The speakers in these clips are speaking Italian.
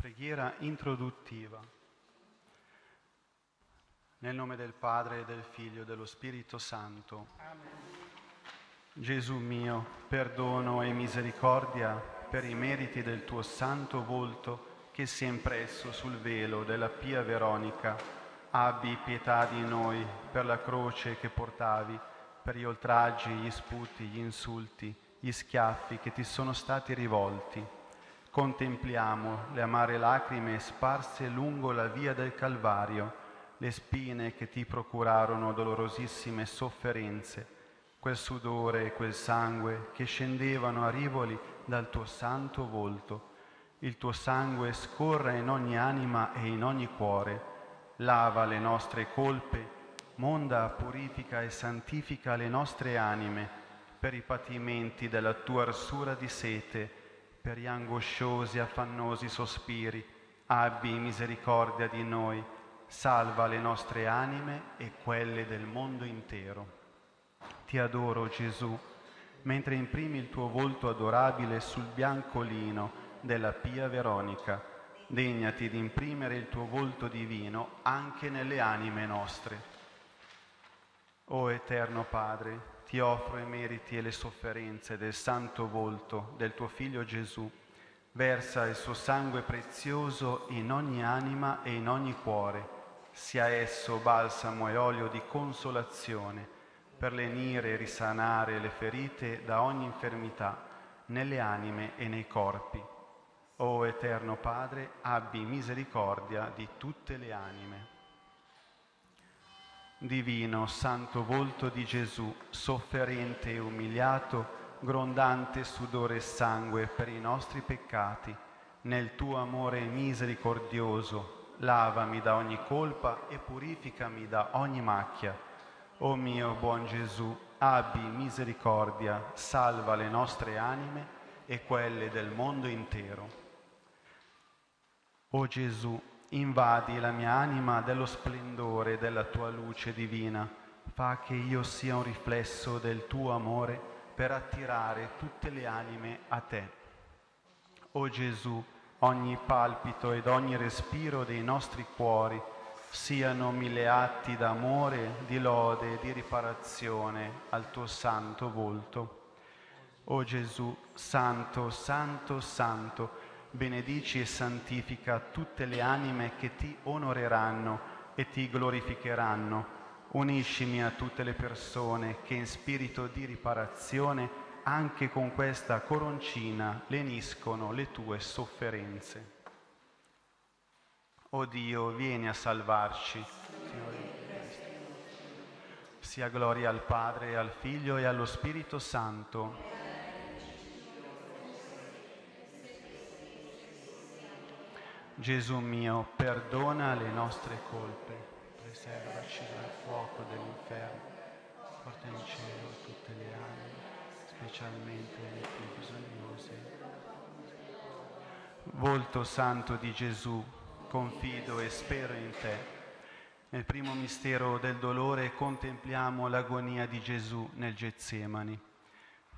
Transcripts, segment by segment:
Preghiera introduttiva. Nel nome del Padre, del Figlio e dello Spirito Santo. Gesù mio, perdono e misericordia per i meriti del tuo santo volto che si è impresso sul velo della Pia Veronica. Abbi pietà di noi per la croce che portavi, per gli oltraggi, gli sputi, gli insulti, gli schiaffi che ti sono stati rivolti Contempliamo le amare lacrime sparse lungo la via del Calvario, le spine che ti procurarono dolorosissime sofferenze, quel sudore e quel sangue che scendevano a rivoli dal tuo santo volto. Il tuo sangue scorra in ogni anima e in ogni cuore, lava le nostre colpe, monda, purifica e santifica le nostre anime per i patimenti della tua arsura di sete per gli angosciosi e affannosi sospiri, abbi misericordia di noi, salva le nostre anime e quelle del mondo intero. Ti adoro Gesù, mentre imprimi il tuo volto adorabile sul bianco lino della Pia Veronica, degnati di imprimere il tuo volto divino anche nelle anime nostre. O Eterno Padre, ti offro i meriti e le sofferenze del santo volto del tuo Figlio Gesù. Versa il suo sangue prezioso in ogni anima e in ogni cuore, sia esso balsamo e olio di consolazione, per lenire e risanare le ferite da ogni infermità, nelle anime e nei corpi. O Eterno Padre, abbi misericordia di tutte le anime. Divino santo volto di Gesù, sofferente e umiliato, grondante sudore e sangue per i nostri peccati, nel tuo amore misericordioso, lavami da ogni colpa e purificami da ogni macchia. O mio buon Gesù, abbi misericordia, salva le nostre anime e quelle del mondo intero. O Gesù, invadi la mia anima dello splendore della tua luce divina, fa che io sia un riflesso del tuo amore per attirare tutte le anime a te. O Gesù, ogni palpito ed ogni respiro dei nostri cuori siano mille atti d'amore, di lode e di riparazione al tuo santo volto. O Gesù, santo, santo, santo, benedici e santifica tutte le anime che ti onoreranno e ti glorificheranno. Uniscimi a tutte le persone che in spirito di riparazione anche con questa coroncina leniscono le tue sofferenze. O Dio, vieni a salvarci. Sia gloria al Padre, al Figlio e allo Spirito Santo Gesù mio, perdona le nostre colpe, preservaci dal fuoco dell'inferno, porta in cielo tutte le anime, specialmente le più bisognose. Volto santo di Gesù, confido e spero in te. Nel primo mistero del dolore contempliamo l'agonia di Gesù nel Getsemani.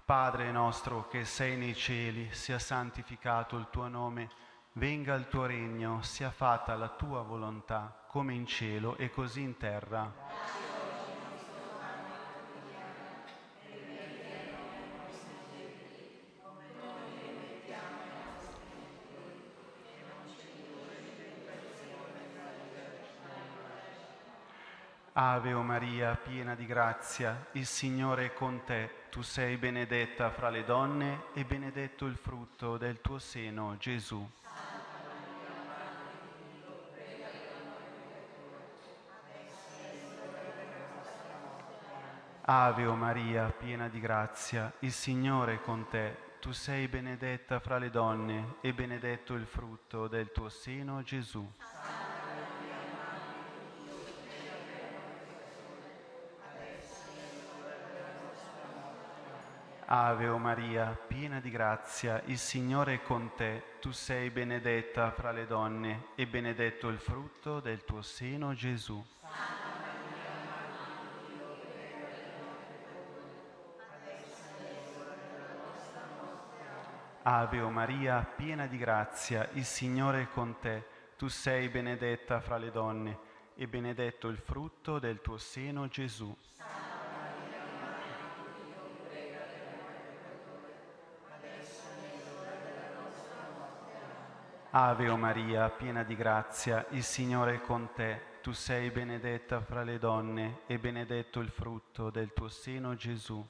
Padre nostro che sei nei cieli, sia santificato il tuo nome Venga il tuo regno, sia fatta la tua volontà, come in cielo e così in terra. Ave o Maria, piena di grazia, il Signore è con te. Tu sei benedetta fra le donne e benedetto il frutto del tuo seno, Gesù. Ave o Maria, piena di grazia, il Signore è con te. Tu sei benedetta fra le donne e benedetto il frutto del tuo seno, Gesù. Ave o Maria, piena di grazia, il Signore è con te. Tu sei benedetta fra le donne e benedetto il frutto del tuo seno, Gesù. Ave o Maria, piena di grazia, il Signore è con te. Tu sei benedetta fra le donne e benedetto il frutto del tuo seno, Gesù. Ave o Maria, piena di grazia, il Signore è con te. Tu sei benedetta fra le donne e benedetto il frutto del tuo seno, Gesù.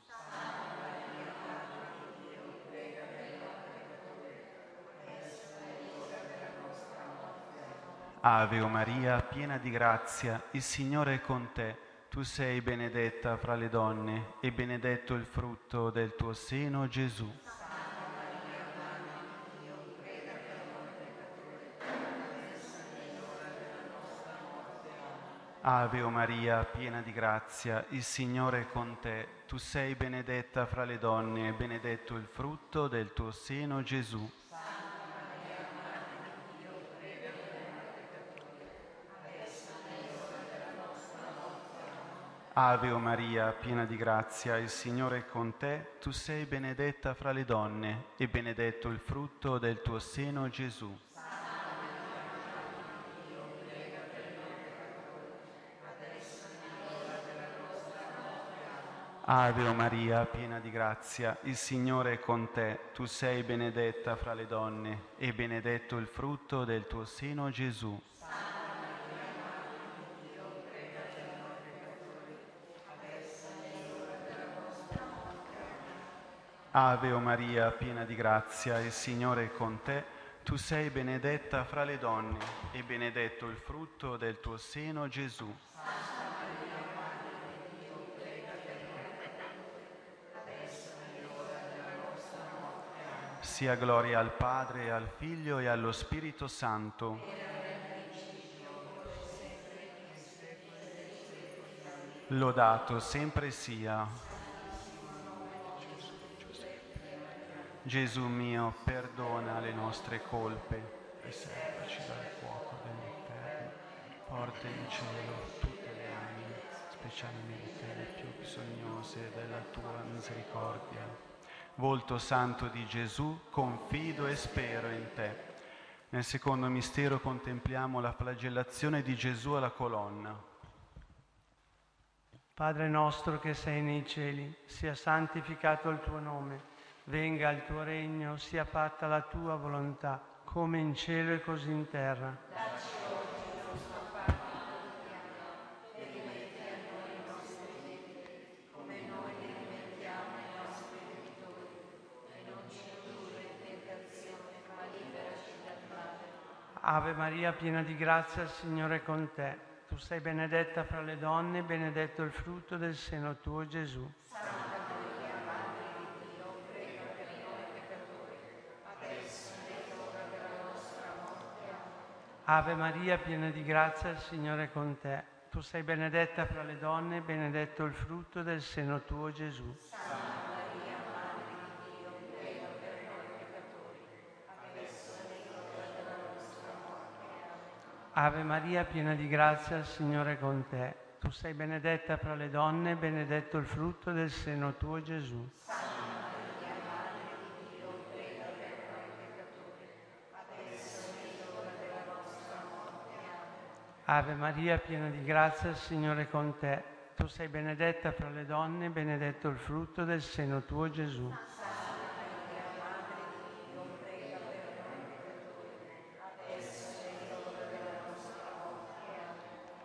Ave o Maria, piena di grazia, il Signore è con te. Tu sei benedetta fra le donne e benedetto il frutto del tuo seno, Gesù. Ave o Maria, piena di grazia, il Signore è con te. Tu sei benedetta fra le donne e benedetto il frutto del tuo seno, Gesù. Ave o Maria, piena di grazia, il Signore è con te, tu sei benedetta fra le donne e benedetto il frutto del tuo seno, Gesù. Ave o Maria, piena di grazia, il Signore è con te, tu sei benedetta fra le donne e benedetto il frutto del tuo seno, Gesù. Ave o Maria, piena di grazia, il Signore è con te. Tu sei benedetta fra le donne e benedetto il frutto del tuo seno, Gesù. Sia gloria al Padre, al Figlio e allo Spirito Santo. Lodato sempre sia. Gesù mio, perdona le nostre colpe, preservaci dal fuoco dell'inferno, porta in cielo tutte le anime, specialmente le più bisognose della tua misericordia. Volto santo di Gesù, confido e spero in te. Nel secondo mistero contempliamo la flagellazione di Gesù alla colonna. Padre nostro che sei nei cieli, sia santificato il tuo nome venga il tuo regno, sia fatta la tua volontà, come in cielo e così in terra. Dacci oggi il nostro pane e rimetti a noi i nostri debiti, come noi rimettiamo ai nostri debitori, e non ci indurre in tentazione, ma liberaci dal male. Ave Maria, piena di grazia, il Signore è con te. Tu sei benedetta fra le donne, benedetto il frutto del seno tuo, Gesù. Ave Maria, piena di grazia, il Signore è con te. Tu sei benedetta fra le donne, benedetto il frutto del seno tuo, Gesù. Santa Maria, Madre di Dio, prega per noi peccatori, adesso è l'ora della nostra morte. Ave Maria, piena di grazia, il Signore è con te. Tu sei benedetta fra le donne, benedetto il frutto del seno tuo, Gesù. Santa Ave Maria, piena di grazia, il Signore è con te. Tu sei benedetta fra le donne, benedetto il frutto del seno tuo, Gesù.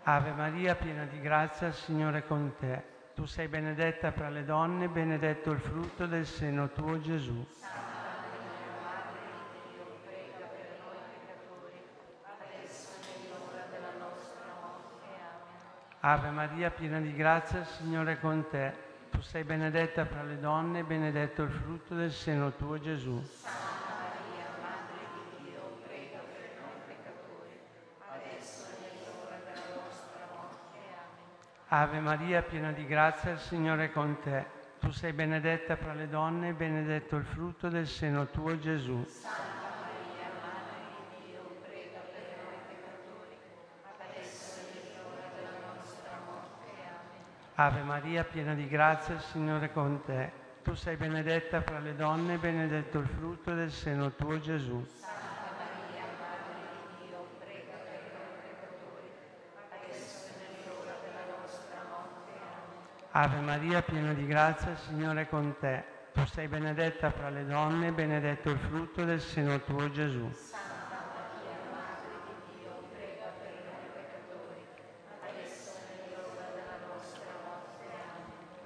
Ave Maria, piena di grazia, il Signore è con te. Tu sei benedetta fra le donne, benedetto il frutto del seno tuo, Gesù. Ave Maria, piena di grazia, il Signore è con te. Tu sei benedetta fra le donne, benedetto il frutto del seno tuo, Gesù. Santa Maria, Madre di Dio, prega per noi peccatori, adesso è l'ora della nostra morte. Amen. Ave Maria, piena di grazia, il Signore è con te. Tu sei benedetta fra le donne, benedetto il frutto del seno tuo, Gesù. Santa Ave Maria, piena di grazia, il Signore è con te. Tu sei benedetta fra le donne, benedetto il frutto del seno tuo Gesù. Ave Maria, piena di grazia, il Signore è con te. Tu sei benedetta fra le donne, benedetto il frutto del seno tuo Gesù.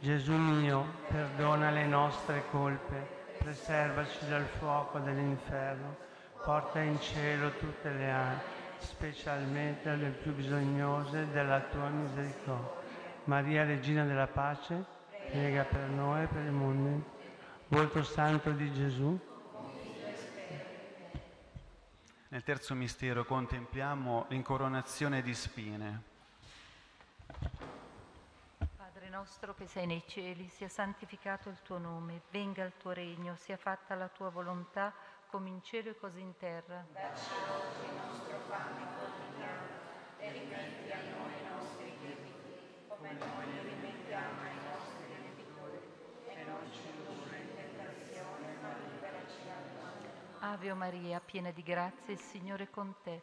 Gesù mio, perdona le nostre colpe, preservaci dal fuoco dell'inferno, porta in cielo tutte le anime, specialmente le più bisognose della tua misericordia. Maria, Regina della Pace, prega per noi e per il mondo. Volto santo di Gesù. Nel terzo mistero contempliamo l'incoronazione di spine. Padre nostro che sei nei cieli, sia santificato il tuo nome, venga il tuo regno, sia fatta la tua volontà, come in cielo e così in terra. Dacci oggi il nostro pane quotidiano e rimetti a noi i nostri debiti, come noi li rimettiamo ai nostri debitori, e non ci indurre in tentazione, ma liberaci dal male. Ave Maria, piena di grazia, il Signore è con te.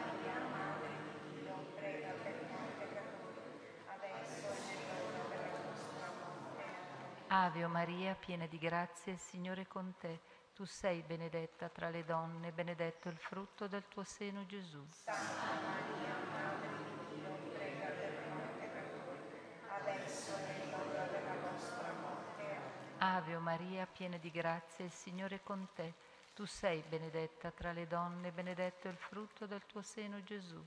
Ave o Maria, piena di grazia, il Signore è con te. Tu sei benedetta tra le donne, benedetto il frutto del tuo seno, Gesù. Ave o Maria, piena di grazia, il Signore è con te. Tu sei benedetta tra le donne, benedetto il frutto del tuo seno, Gesù.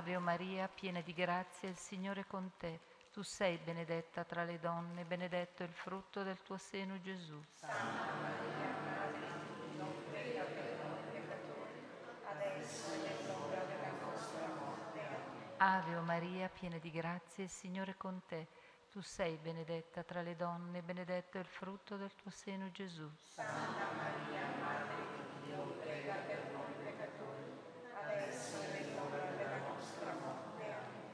Ave Maria, piena di grazia, il Signore è con te. Tu sei benedetta tra le donne, e benedetto il frutto del tuo seno, Gesù. Ave o Maria, piena di grazia, il Signore è con te. Tu sei benedetta tra le donne, e benedetto è il frutto del tuo seno, Gesù.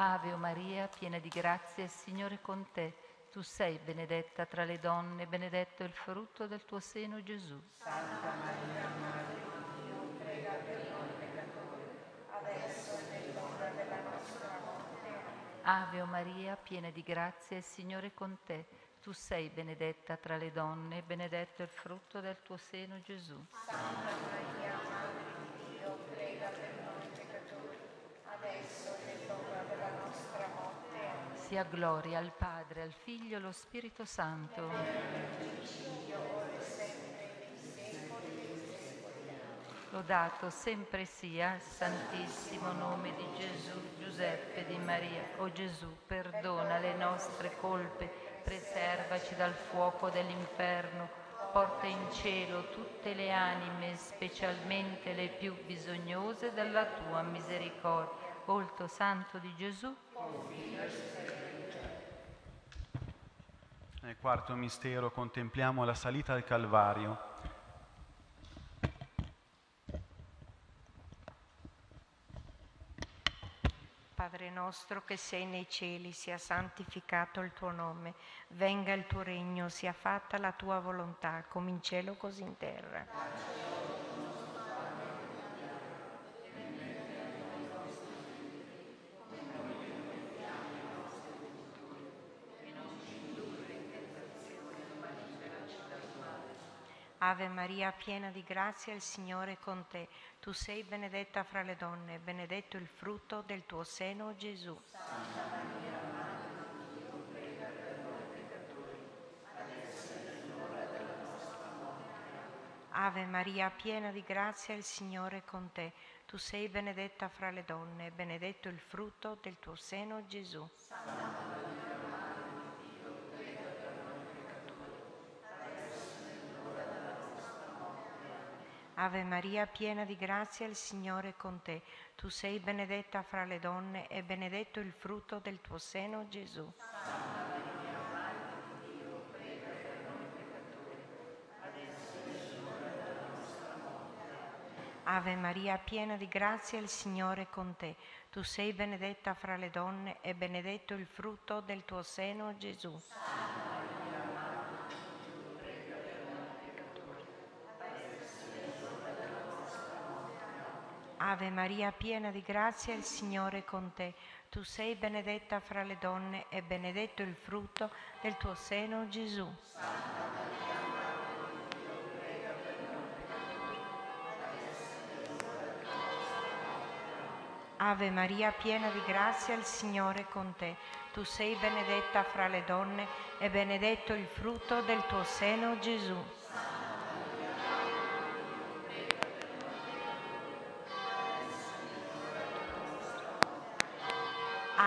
Ave o Maria, piena di grazia, il Signore è con te. Tu sei benedetta tra le donne, e benedetto il frutto del tuo seno, Gesù. Ave o Maria, piena di grazia, il Signore è con te. Tu sei benedetta tra le donne, e benedetto il frutto del tuo seno, Gesù. Sia gloria al Padre, al Figlio e allo Spirito Santo. Lodato sempre sia santissimo nome di Gesù, Giuseppe di Maria. O Gesù, perdona le nostre colpe, preservaci dal fuoco dell'inferno, porta in cielo tutte le anime, specialmente le più bisognose della tua misericordia. Volto santo di Gesù, Nel quarto mistero contempliamo la salita al Calvario. Padre nostro che sei nei cieli, sia santificato il tuo nome, venga il tuo regno, sia fatta la tua volontà, come in cielo così in terra. Ave Maria, piena di grazia, il Signore è con te. Tu sei benedetta fra le donne, benedetto il frutto del tuo seno, Gesù. Ave Maria, piena di grazia, il Signore è con te. Tu sei benedetta fra le donne, benedetto il frutto del tuo seno, Gesù. Ave Maria, piena di grazia, il Signore è con te. Tu sei benedetta fra le donne e benedetto il frutto del tuo seno, Gesù. Ave Maria, piena di grazia, il Signore è con te. Tu sei benedetta fra le donne e benedetto il frutto del tuo seno, Gesù. Ave Maria, piena di grazia, il Signore è con te. Tu sei benedetta fra le donne e benedetto il frutto del tuo seno, Gesù. Ave Maria, piena di grazia, il Signore è con te. Tu sei benedetta fra le donne e benedetto il frutto del tuo seno, Gesù.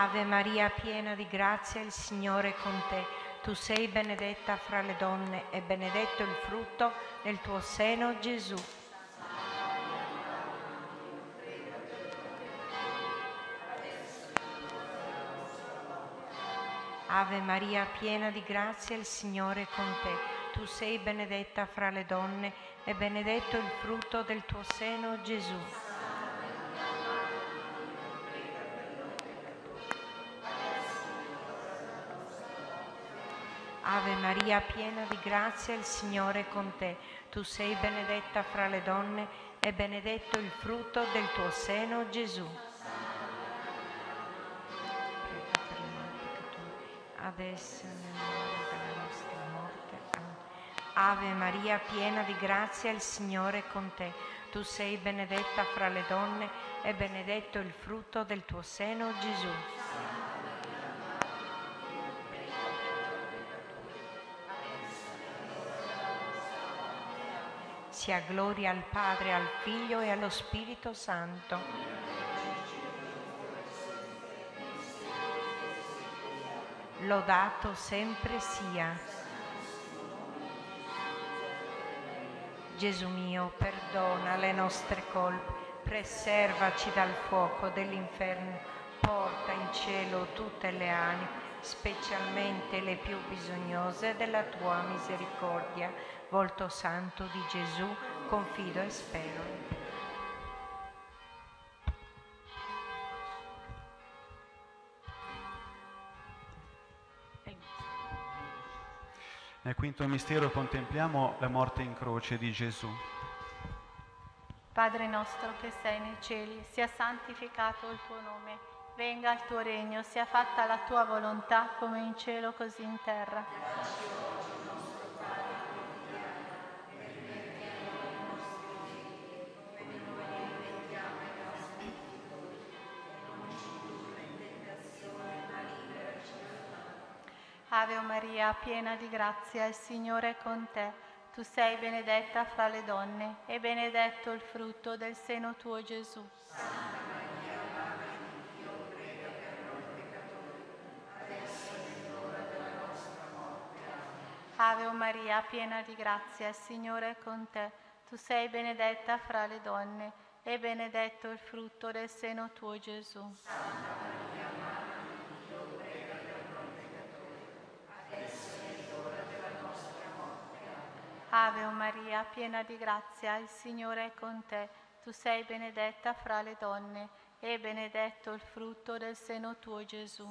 Ave Maria, piena di grazia, il Signore è con te. Tu sei benedetta fra le donne e benedetto il frutto del tuo seno, Gesù. Ave Maria, piena di grazia, il Signore è con te. Tu sei benedetta fra le donne e benedetto il frutto del tuo seno, Gesù. Maria, piena di grazia, il Signore è con te. Tu sei benedetta fra le donne e benedetto il frutto del tuo seno, Gesù. Prega per noi peccatori, adesso nell'ora della nostra morte. Ave Maria, piena di grazia, il Signore è con te. Tu sei benedetta fra le donne e benedetto il frutto del tuo seno, Gesù. Sia gloria al Padre, al Figlio e allo Spirito Santo. Lodato sempre sia. Gesù mio, perdona le nostre colpe, preservaci dal fuoco dell'inferno, porta in cielo tutte le anime, specialmente le più bisognose della tua misericordia. Volto santo di Gesù, confido e spero. Nel quinto mistero contempliamo la morte in croce di Gesù. Padre nostro che sei nei cieli, sia santificato il tuo nome, venga il tuo regno, sia fatta la tua volontà come in cielo così in terra. Ave Maria, piena di grazia, il Signore è con te. Tu sei benedetta fra le donne e benedetto il frutto del seno tuo Gesù. Ave Maria, piena di grazia, il Signore è con te. Tu sei benedetta fra le donne e benedetto il frutto del seno tuo Gesù. Ave Maria, piena di grazia, il Signore è con te. Tu sei benedetta fra le donne e benedetto il frutto del seno tuo, Gesù.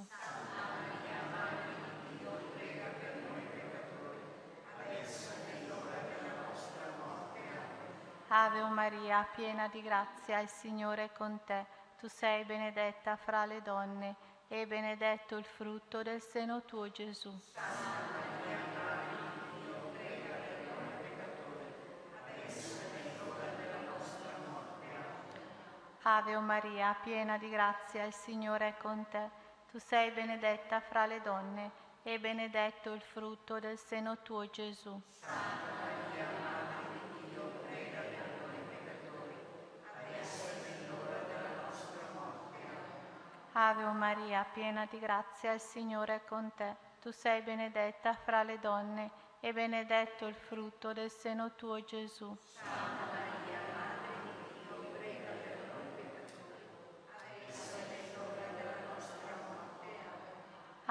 Ave Maria, piena di grazia, il Signore è con te. Tu sei benedetta fra le donne e benedetto il frutto del seno tuo, Gesù. Ave Maria, piena di grazia, il Signore è con te. Tu sei benedetta fra le donne e benedetto il frutto del seno tuo, Gesù. Ave Maria, piena di grazia, il Signore è con te. Tu sei benedetta fra le donne e benedetto il frutto del seno tuo, Gesù.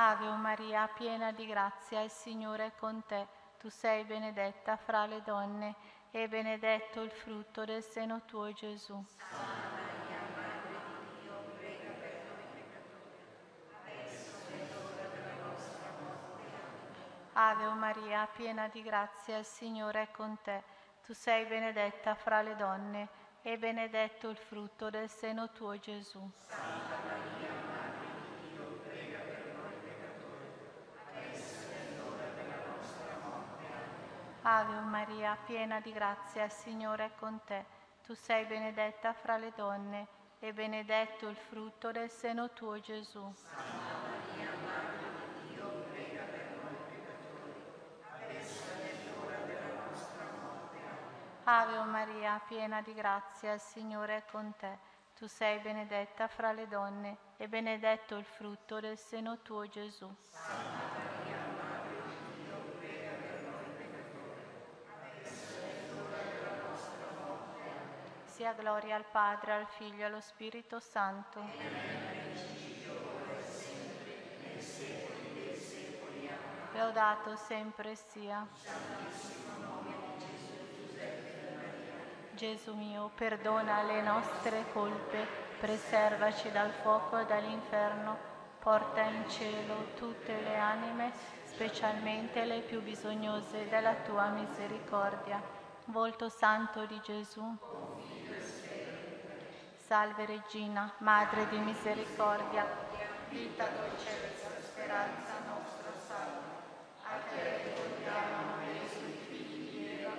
Ave Maria, piena di grazia, il Signore è con te. Tu sei benedetta fra le donne e benedetto il frutto del seno tuo, Gesù. Ave Maria, piena di grazia, il Signore è con te. Tu sei benedetta fra le donne e benedetto il frutto del seno tuo, Gesù. Ave Maria, piena di grazia, il Signore è con te. Tu sei benedetta fra le donne e benedetto il frutto del seno tuo, Gesù. Ave Maria, piena di grazia, il Signore è con te. Tu sei benedetta fra le donne e benedetto il frutto del seno tuo, Gesù. Sia gloria al Padre, al Figlio e allo Spirito Santo. Lodato sempre sia. Gesù mio, perdona le nostre colpe, preservaci dal fuoco e dall'inferno, porta in cielo tutte le anime, specialmente le più bisognose della tua misericordia. Volto santo di Gesù. Salve Regina, Madre di misericordia, vita, dolcezza, speranza nostra salve. A te ricordiamo Gesù, i figli di Eva,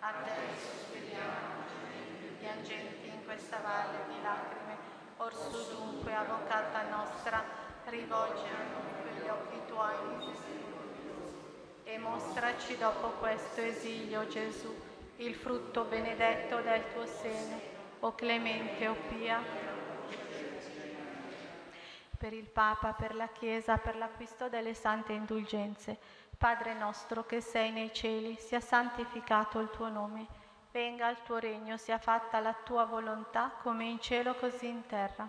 a te sospiriamo, gementi, piangenti in questa valle di lacrime. Orsù dunque, avvocata nostra, rivolgi a noi quegli occhi tuoi misericordiosi e mostraci dopo questo esilio, Gesù, il frutto benedetto del tuo seno o clemente o pia, per il Papa, per la Chiesa, per l'acquisto delle sante indulgenze. Padre nostro che sei nei cieli, sia santificato il tuo nome, venga il tuo regno, sia fatta la tua volontà come in cielo così in terra.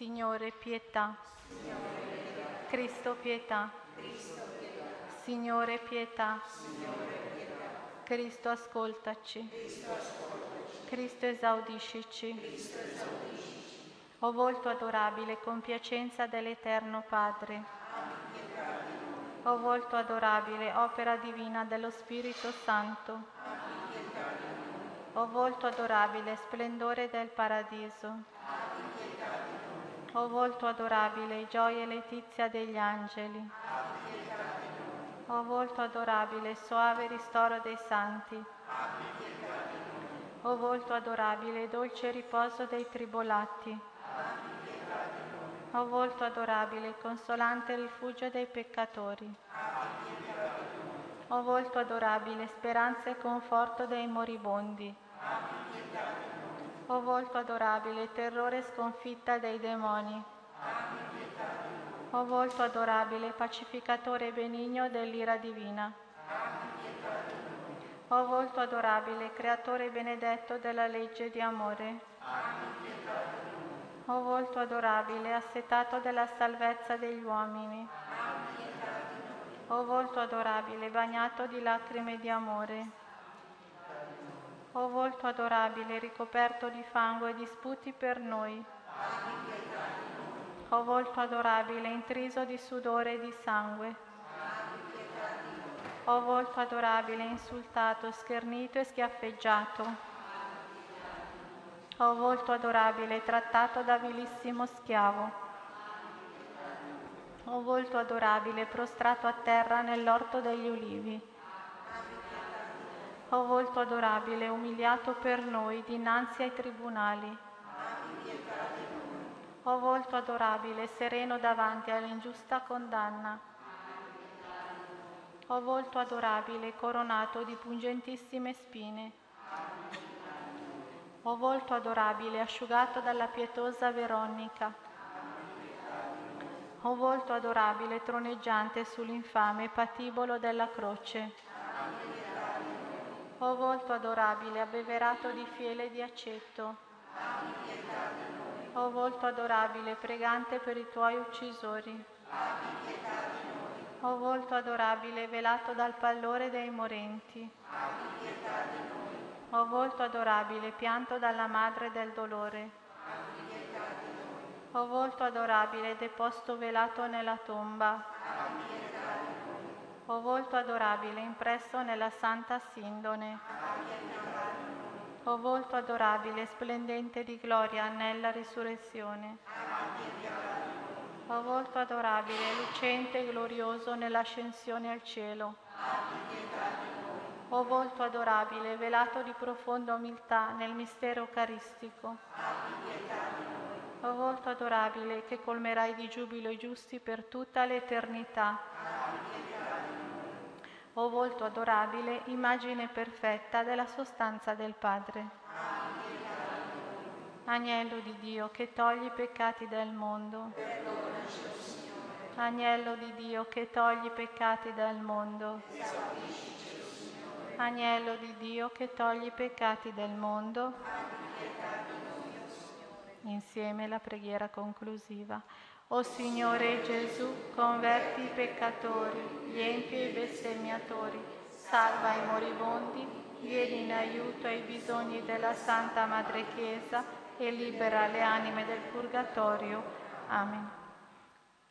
Signore, pietà. Cristo, pietà. Signore, pietà. Cristo, ascoltaci. Cristo, esaudiscici. O volto adorabile, compiacenza dell'Eterno Padre. O volto adorabile, opera divina dello Spirito Santo. O volto adorabile, splendore del paradiso. O volto adorabile, gioia e letizia degli angeli. O volto adorabile, soave ristoro dei santi. O volto adorabile, dolce riposo dei tribolati. O volto adorabile, consolante rifugio dei peccatori. O volto adorabile, speranza e conforto dei moribondi. O volto adorabile, terrore sconfitta dei demoni. O volto adorabile, pacificatore benigno dell'ira divina. O volto adorabile, creatore benedetto della legge di amore. O volto adorabile, assetato della salvezza degli uomini. O volto adorabile, bagnato di lacrime di amore. O volto adorabile, ricoperto di fango e di sputi per noi. O volto adorabile, intriso di sudore e di sangue. O volto adorabile, insultato, schernito e schiaffeggiato. O volto adorabile, trattato da vilissimo schiavo. O volto adorabile, prostrato a terra nell'orto degli ulivi. O volto adorabile, umiliato per noi dinanzi ai tribunali. O volto adorabile, sereno davanti all'ingiusta condanna. O volto adorabile, coronato di pungentissime spine. O volto adorabile, asciugato dalla pietosa Veronica. O volto adorabile, troneggiante sull'infame patibolo della croce. O volto adorabile, abbeverato di fiele e di aceto. O volto adorabile, pregante per i tuoi uccisori. O volto adorabile, velato dal pallore dei morenti. O volto adorabile, pianto dalla madre del dolore. O volto adorabile, deposto velato nella tomba. O volto adorabile, impresso nella santa sindone. O volto adorabile, splendente di gloria nella risurrezione. O volto adorabile, lucente e glorioso nell'ascensione al cielo. O volto adorabile, velato di profonda umiltà nel mistero eucaristico. O volto adorabile, che colmerai di giubilo i giusti per tutta l'eternità. O volto adorabile, immagine perfetta della sostanza del Padre. Agnello di Dio che togli i peccati del mondo. Agnello di Dio che togli i peccati del mondo. Agnello di Dio che togli i peccati del mondo. Insieme la preghiera conclusiva. O Signore Gesù, converti i peccatori, gli empi e i bestemmiatori, salva i moribondi, vieni in aiuto ai bisogni della Santa Madre Chiesa e libera le anime del purgatorio. Amen.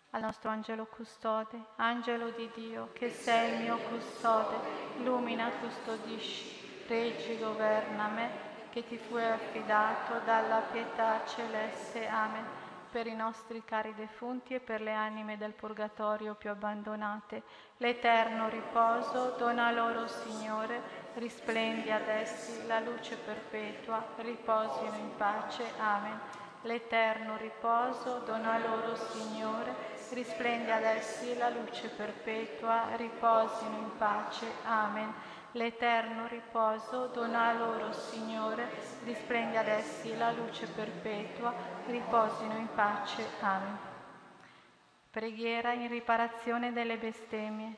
Al nostro angelo custode, angelo di Dio, che sei il mio custode, illumina, custodisci, reggi, governa me, che ti fu affidato dalla pietà celeste. Amen per i nostri cari defunti e per le anime del purgatorio più abbandonate. L'eterno riposo dona loro, Signore, risplendi ad essi la luce perpetua, riposino in pace. Amen. L'eterno riposo dona loro, Signore, risplendi ad essi la luce perpetua, riposino in pace. Amen. L'eterno riposo dona loro, Signore, risplendi ad essi la luce perpetua, riposino in pace. Amen. Preghiera in riparazione delle bestemmie.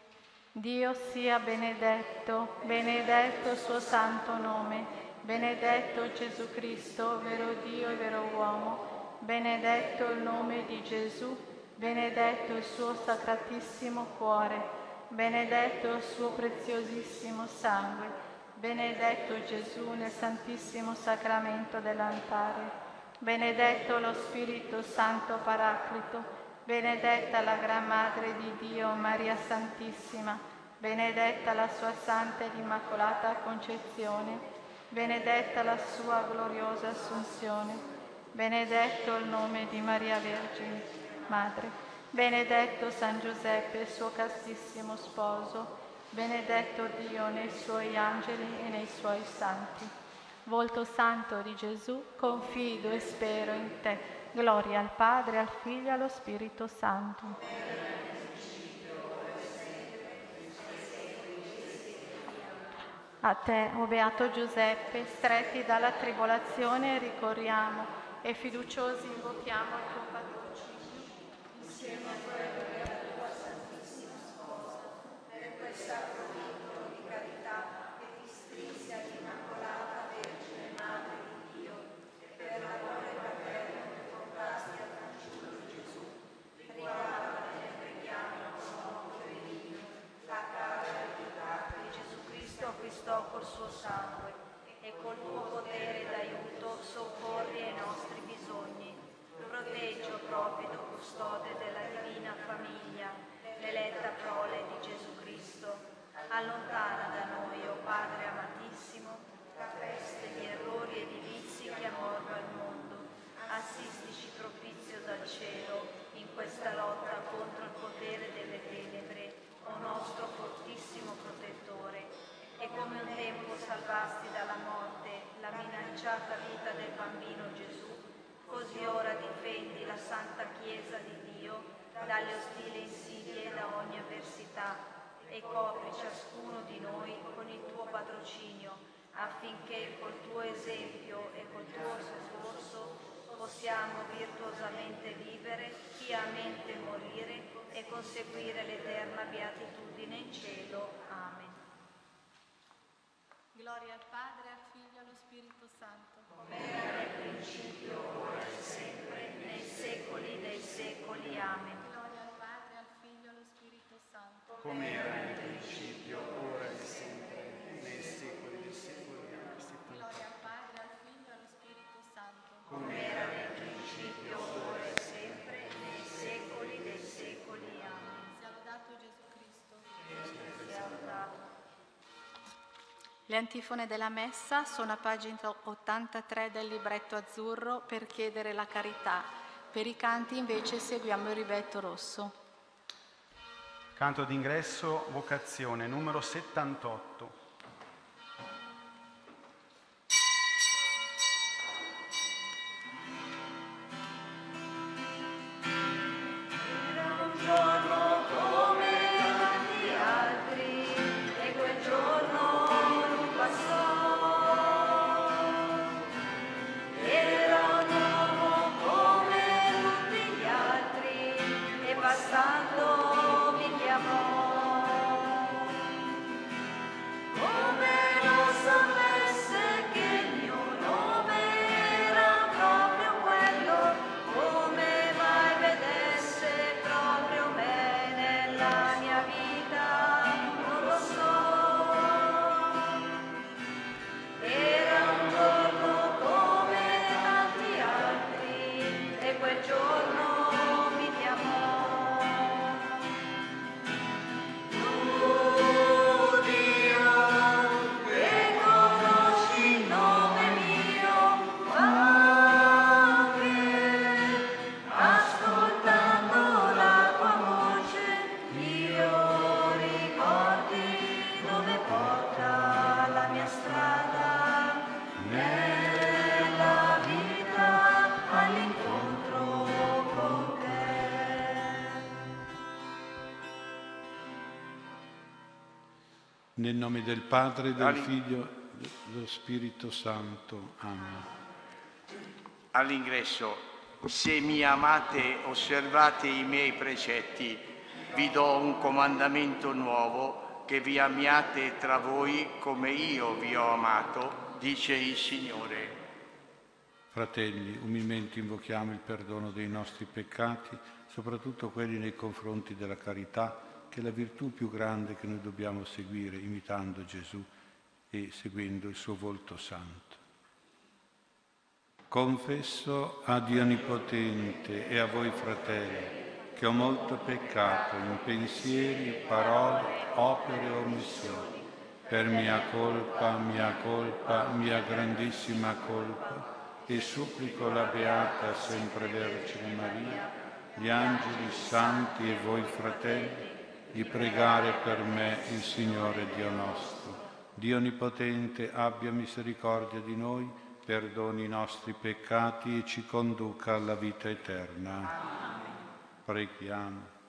Dio sia benedetto, benedetto il suo santo nome, benedetto Gesù Cristo, vero Dio e vero uomo, benedetto il nome di Gesù, benedetto il suo sacratissimo cuore benedetto il suo preziosissimo sangue, benedetto Gesù nel santissimo sacramento dell'altare, benedetto lo Spirito Santo Paraclito, benedetta la Gran Madre di Dio Maria Santissima, benedetta la sua santa ed immacolata concezione, benedetta la sua gloriosa assunzione, benedetto il nome di Maria Vergine, Madre Benedetto San Giuseppe, suo castissimo sposo, benedetto Dio nei suoi angeli e nei suoi santi. Volto santo di Gesù, confido e spero in te. Gloria al Padre, al Figlio e allo Spirito Santo. A te, o Beato Giuseppe, stretti dalla tribolazione, ricorriamo e fiduciosi invochiamo il tuo. Insieme a quello della tua Santissima Sposa, per quel sacro vincolo di carità che ti strinse all'Immacolata Vergine Madre di Dio e per l'amore paterno che portasti al fanciullo Gesù. Riguarda e preghiamo con occhio divino la cara verità che Gesù Cristo acquistò col suo sangue e col tuo potere d'aiuto soccorri ai nostri bisogni. Proteggi, o profido custode della divina famiglia, l'eletta prole di Gesù Cristo. Allontana da noi, o Padre amatissimo, la peste di errori e di vizi che ammorba il mondo. Assistici propizio dal cielo in questa lotta contro il potere delle tenebre, o nostro fortissimo protettore, e come un tempo salvasti dalla morte la minacciata vita del bambino Gesù, così ora difendi la Santa Chiesa di Dio dalle ostili insidie e da ogni avversità e copri ciascuno di noi con il tuo patrocinio, affinché col tuo esempio e col tuo soccorso possiamo virtuosamente vivere, piamente morire e conseguire l'eterna Le antifone della messa sono a pagina 83 del libretto azzurro per chiedere la carità. Per i canti invece seguiamo il ribetto rosso. Canto d'ingresso, vocazione numero 78. Nome del Padre, del Figlio e dello Spirito Santo. Amen. All'ingresso, se mi amate, osservate i miei precetti, vi do un comandamento nuovo, che vi amiate tra voi come io vi ho amato, dice il Signore. Fratelli, umilmente invochiamo il perdono dei nostri peccati, soprattutto quelli nei confronti della carità, che è la virtù più grande che noi dobbiamo seguire, imitando Gesù e seguendo il suo volto santo. Confesso a Dio Onnipotente e a voi fratelli che ho molto peccato in pensieri, parole, opere e omissioni, per mia colpa, mia colpa, mia grandissima colpa, e supplico la Beata sempre Vergine Maria, gli angeli santi e voi fratelli, di pregare per me il Signore Dio nostro. Dio Onnipotente abbia misericordia di noi, perdoni i nostri peccati e ci conduca alla vita eterna. Preghiamo.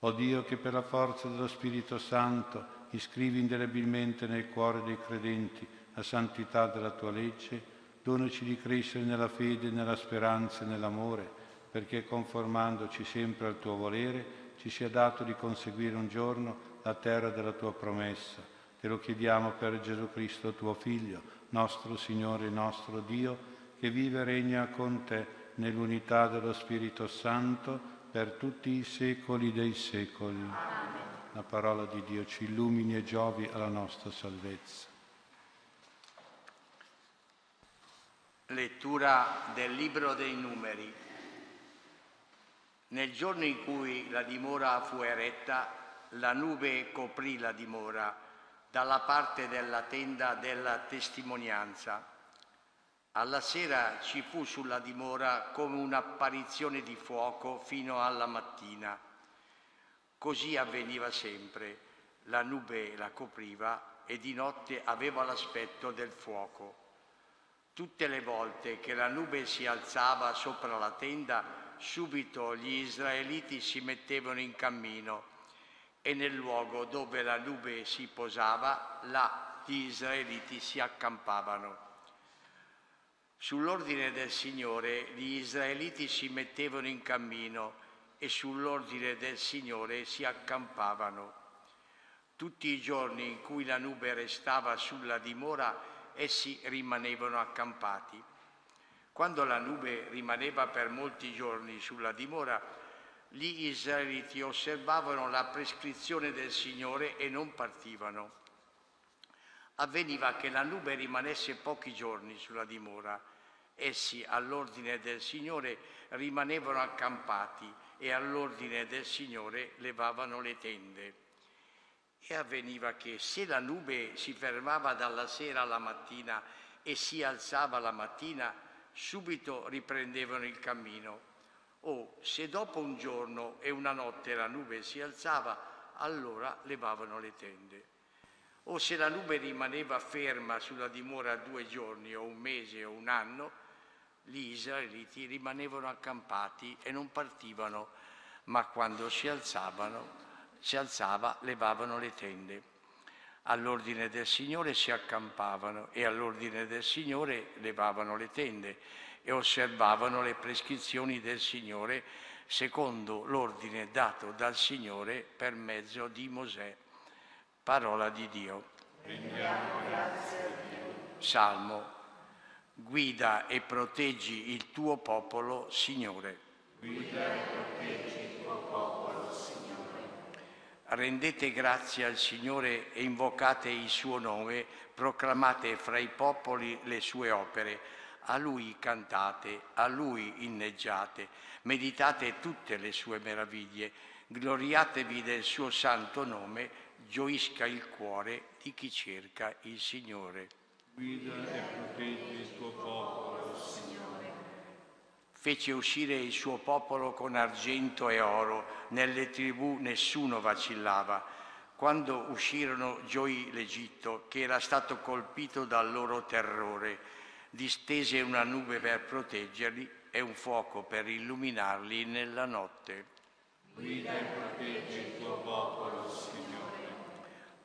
O Dio che per la forza dello Spirito Santo iscrivi indelebilmente nel cuore dei credenti la santità della tua legge, donaci di crescere nella fede, nella speranza e nell'amore, perché conformandoci sempre al tuo volere ci sia dato di conseguire un giorno la terra della tua promessa. Te lo chiediamo per Gesù Cristo, tuo Figlio, nostro Signore e nostro Dio, che vive e regna con te nell'unità dello Spirito Santo per tutti i secoli dei secoli. Amen. La parola di Dio ci illumini e giovi alla nostra salvezza. Lettura del Libro dei Numeri. Nel giorno in cui la dimora fu eretta, la nube coprì la dimora dalla parte della tenda della testimonianza. Alla sera ci fu sulla dimora come un'apparizione di fuoco fino alla mattina. Così avveniva sempre. La nube la copriva e di notte aveva l'aspetto del fuoco. Tutte le volte che la nube si alzava sopra la tenda, subito gli israeliti si mettevano in cammino e nel luogo dove la nube si posava, là gli israeliti si accampavano. Sull'ordine del Signore gli israeliti si mettevano in cammino e sull'ordine del Signore si accampavano. Tutti i giorni in cui la nube restava sulla dimora, essi rimanevano accampati. Quando la nube rimaneva per molti giorni sulla dimora, gli israeliti osservavano la prescrizione del Signore e non partivano. Avveniva che la nube rimanesse pochi giorni sulla dimora. Essi all'ordine del Signore rimanevano accampati e all'ordine del Signore levavano le tende. E avveniva che se la nube si fermava dalla sera alla mattina e si alzava la mattina, subito riprendevano il cammino o se dopo un giorno e una notte la nube si alzava, allora levavano le tende. O se la nube rimaneva ferma sulla dimora due giorni o un mese o un anno, gli israeliti rimanevano accampati e non partivano, ma quando si alzavano, si alzava, levavano le tende. All'ordine del Signore si accampavano e all'ordine del Signore levavano le tende e osservavano le prescrizioni del Signore secondo l'ordine dato dal Signore per mezzo di Mosè. Parola di Dio. Salmo. Guida e proteggi il tuo popolo, Signore. Guida e proteggi il tuo popolo, Signore. Rendete grazie al Signore e invocate il suo nome, proclamate fra i popoli le sue opere a lui cantate, a lui inneggiate, meditate tutte le sue meraviglie, gloriatevi del suo santo nome, gioisca il cuore di chi cerca il Signore. Guida e proteggi il tuo. Fece uscire il suo popolo con argento e oro, nelle tribù nessuno vacillava. Quando uscirono gioì l'Egitto, che era stato colpito dal loro terrore distese una nube per proteggerli e un fuoco per illuminarli nella notte. Guida e proteggi il tuo popolo, Signore.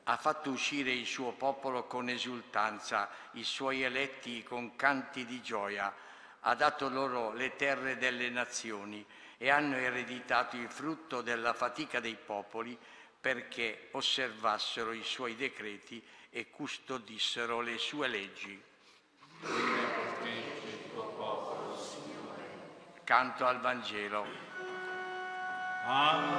Ha fatto uscire il suo popolo con esultanza, i suoi eletti con canti di gioia. Ha dato loro le terre delle nazioni e hanno ereditato il frutto della fatica dei popoli perché osservassero i suoi decreti e custodissero le sue leggi. Canto al Vangelo. Alleluia,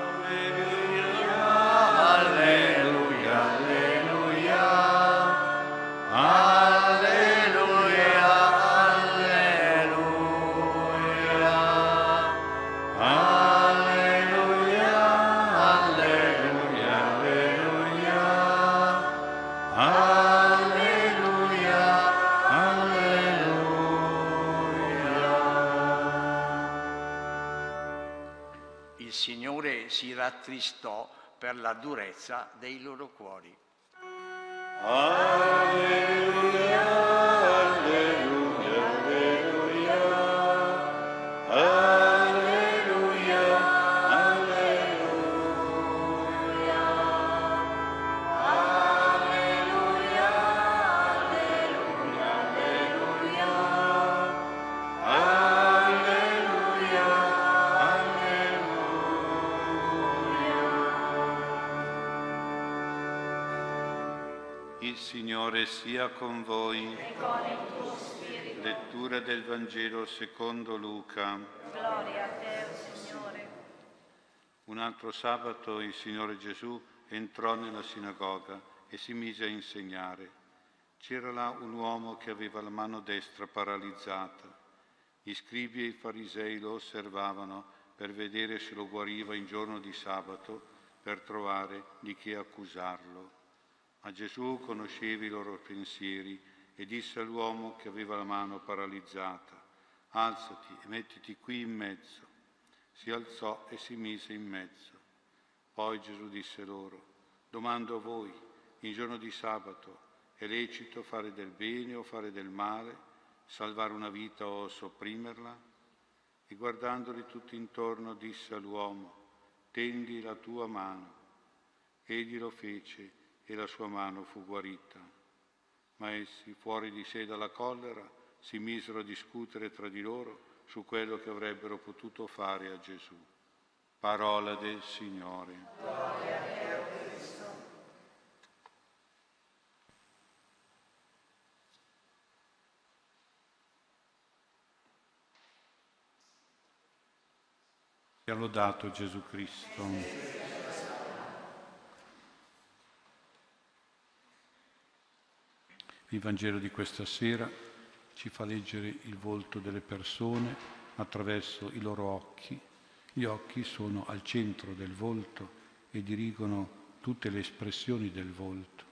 Rattristò per la durezza dei loro cuori. Signore sia con voi. E con il tuo spirito. Lettura del Vangelo secondo Luca. Gloria a te, Signore. Un altro sabato il Signore Gesù entrò nella sinagoga e si mise a insegnare. C'era là un uomo che aveva la mano destra paralizzata. Gli scribi e i farisei lo osservavano per vedere se lo guariva in giorno di sabato, per trovare di che accusarlo. Ma Gesù conosceva i loro pensieri e disse all'uomo che aveva la mano paralizzata, alzati e mettiti qui in mezzo. Si alzò e si mise in mezzo. Poi Gesù disse loro, domando a voi, in giorno di sabato, è lecito fare del bene o fare del male, salvare una vita o sopprimerla? E guardandoli tutti intorno disse all'uomo, tendi la tua mano. Egli lo fece e la sua mano fu guarita. Ma essi, fuori di sé dalla collera, si misero a discutere tra di loro su quello che avrebbero potuto fare a Gesù. Parola del Signore. Gloria a te, Cristo. Sia lodato Gesù Cristo. Il Vangelo di questa sera ci fa leggere il volto delle persone attraverso i loro occhi. Gli occhi sono al centro del volto e dirigono tutte le espressioni del volto.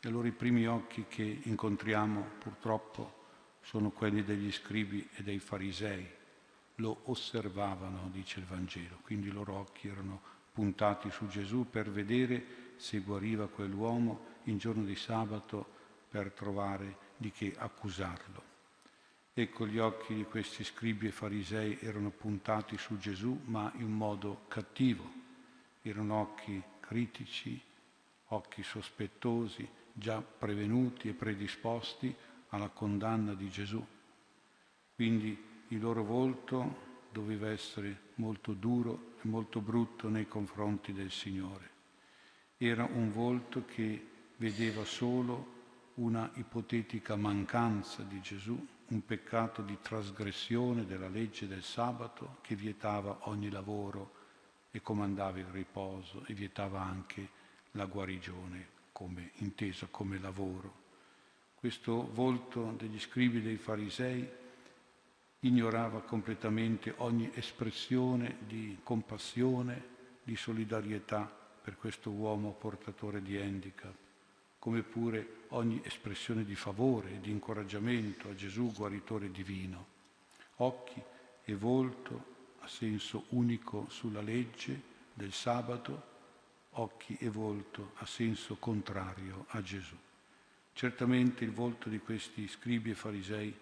E allora i primi occhi che incontriamo purtroppo sono quelli degli scribi e dei farisei. Lo osservavano, dice il Vangelo, quindi i loro occhi erano puntati su Gesù per vedere se guariva quell'uomo in giorno di sabato per trovare di che accusarlo. Ecco, gli occhi di questi scribi e farisei erano puntati su Gesù, ma in modo cattivo. Erano occhi critici, occhi sospettosi, già prevenuti e predisposti alla condanna di Gesù. Quindi il loro volto doveva essere molto duro e molto brutto nei confronti del Signore. Era un volto che vedeva solo una ipotetica mancanza di Gesù, un peccato di trasgressione della legge del sabato che vietava ogni lavoro e comandava il riposo e vietava anche la guarigione come, intesa come lavoro. Questo volto degli scribi dei farisei ignorava completamente ogni espressione di compassione, di solidarietà per questo uomo portatore di handicap come pure ogni espressione di favore e di incoraggiamento a Gesù guaritore divino. Occhi e volto a senso unico sulla legge del sabato, occhi e volto a senso contrario a Gesù. Certamente il volto di questi scribi e farisei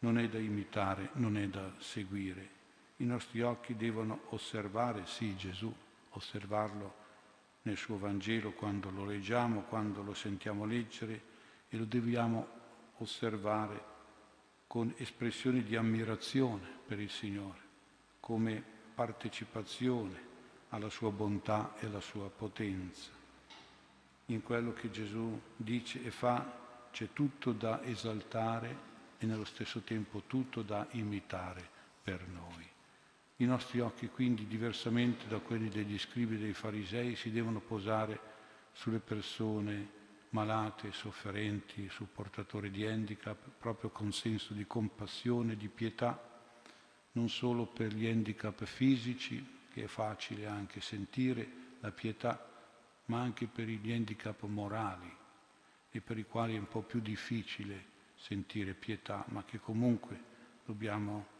non è da imitare, non è da seguire. I nostri occhi devono osservare, sì, Gesù, osservarlo nel suo Vangelo quando lo leggiamo, quando lo sentiamo leggere e lo dobbiamo osservare con espressioni di ammirazione per il Signore, come partecipazione alla sua bontà e alla sua potenza. In quello che Gesù dice e fa c'è tutto da esaltare e nello stesso tempo tutto da imitare per noi. I nostri occhi quindi, diversamente da quelli degli scribi e dei farisei, si devono posare sulle persone malate, sofferenti, portatore di handicap, proprio con senso di compassione, di pietà, non solo per gli handicap fisici, che è facile anche sentire la pietà, ma anche per gli handicap morali e per i quali è un po' più difficile sentire pietà, ma che comunque dobbiamo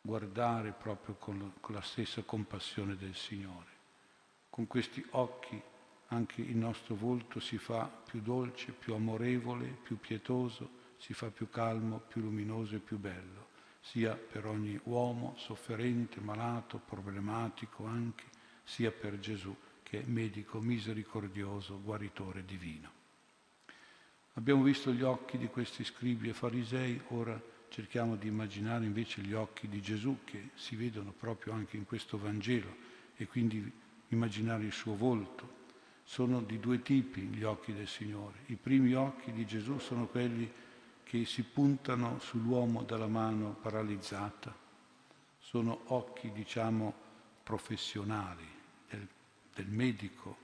guardare proprio con, con la stessa compassione del Signore. Con questi occhi anche il nostro volto si fa più dolce, più amorevole, più pietoso, si fa più calmo, più luminoso e più bello, sia per ogni uomo sofferente, malato, problematico anche, sia per Gesù che è medico misericordioso, guaritore divino. Abbiamo visto gli occhi di questi scribi e farisei, ora cerchiamo di immaginare invece gli occhi di Gesù che si vedono proprio anche in questo Vangelo e quindi immaginare il suo volto. Sono di due tipi gli occhi del Signore. I primi occhi di Gesù sono quelli che si puntano sull'uomo dalla mano paralizzata. Sono occhi, diciamo, professionali del, del medico,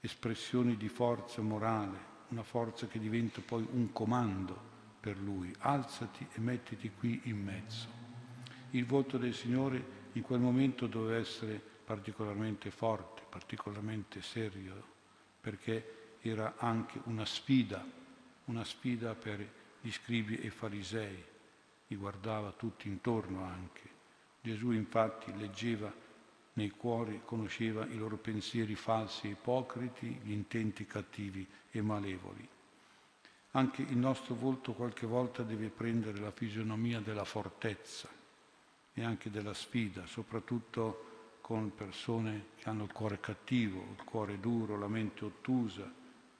espressioni di forza morale, una forza che diventa poi un comando per lui, alzati e mettiti qui in mezzo. Il volto del Signore in quel momento doveva essere particolarmente forte, particolarmente serio, perché era anche una sfida, una sfida per gli scribi e farisei, li guardava tutti intorno anche. Gesù infatti leggeva nei cuori, conosceva i loro pensieri falsi e ipocriti, gli intenti cattivi e malevoli. Anche il nostro volto qualche volta deve prendere la fisionomia della fortezza e anche della sfida, soprattutto con persone che hanno il cuore cattivo, il cuore duro, la mente ottusa,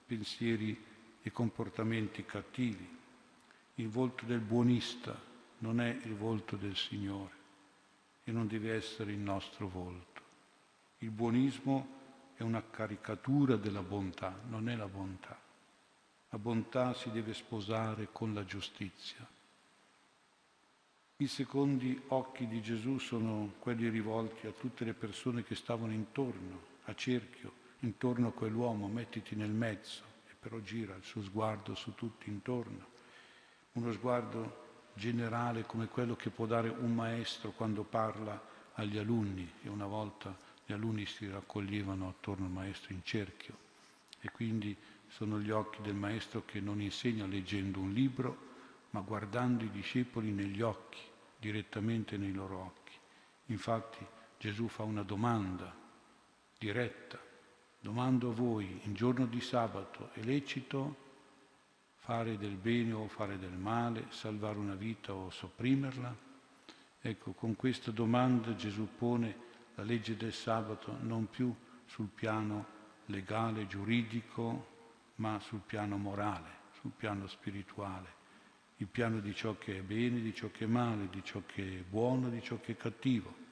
pensieri e comportamenti cattivi. Il volto del buonista non è il volto del Signore e non deve essere il nostro volto. Il buonismo è una caricatura della bontà, non è la bontà. La bontà si deve sposare con la giustizia. I secondi occhi di Gesù sono quelli rivolti a tutte le persone che stavano intorno, a cerchio, intorno a quell'uomo, mettiti nel mezzo e però gira il suo sguardo su tutti intorno. Uno sguardo generale come quello che può dare un maestro quando parla agli alunni e una volta gli alunni si raccoglievano attorno al maestro in cerchio e quindi sono gli occhi del Maestro che non insegna leggendo un libro, ma guardando i discepoli negli occhi, direttamente nei loro occhi. Infatti Gesù fa una domanda diretta. Domando a voi, in giorno di sabato è lecito fare del bene o fare del male, salvare una vita o sopprimerla? Ecco, con questa domanda Gesù pone la legge del sabato non più sul piano legale, giuridico, ma sul piano morale, sul piano spirituale, il piano di ciò che è bene, di ciò che è male, di ciò che è buono, di ciò che è cattivo.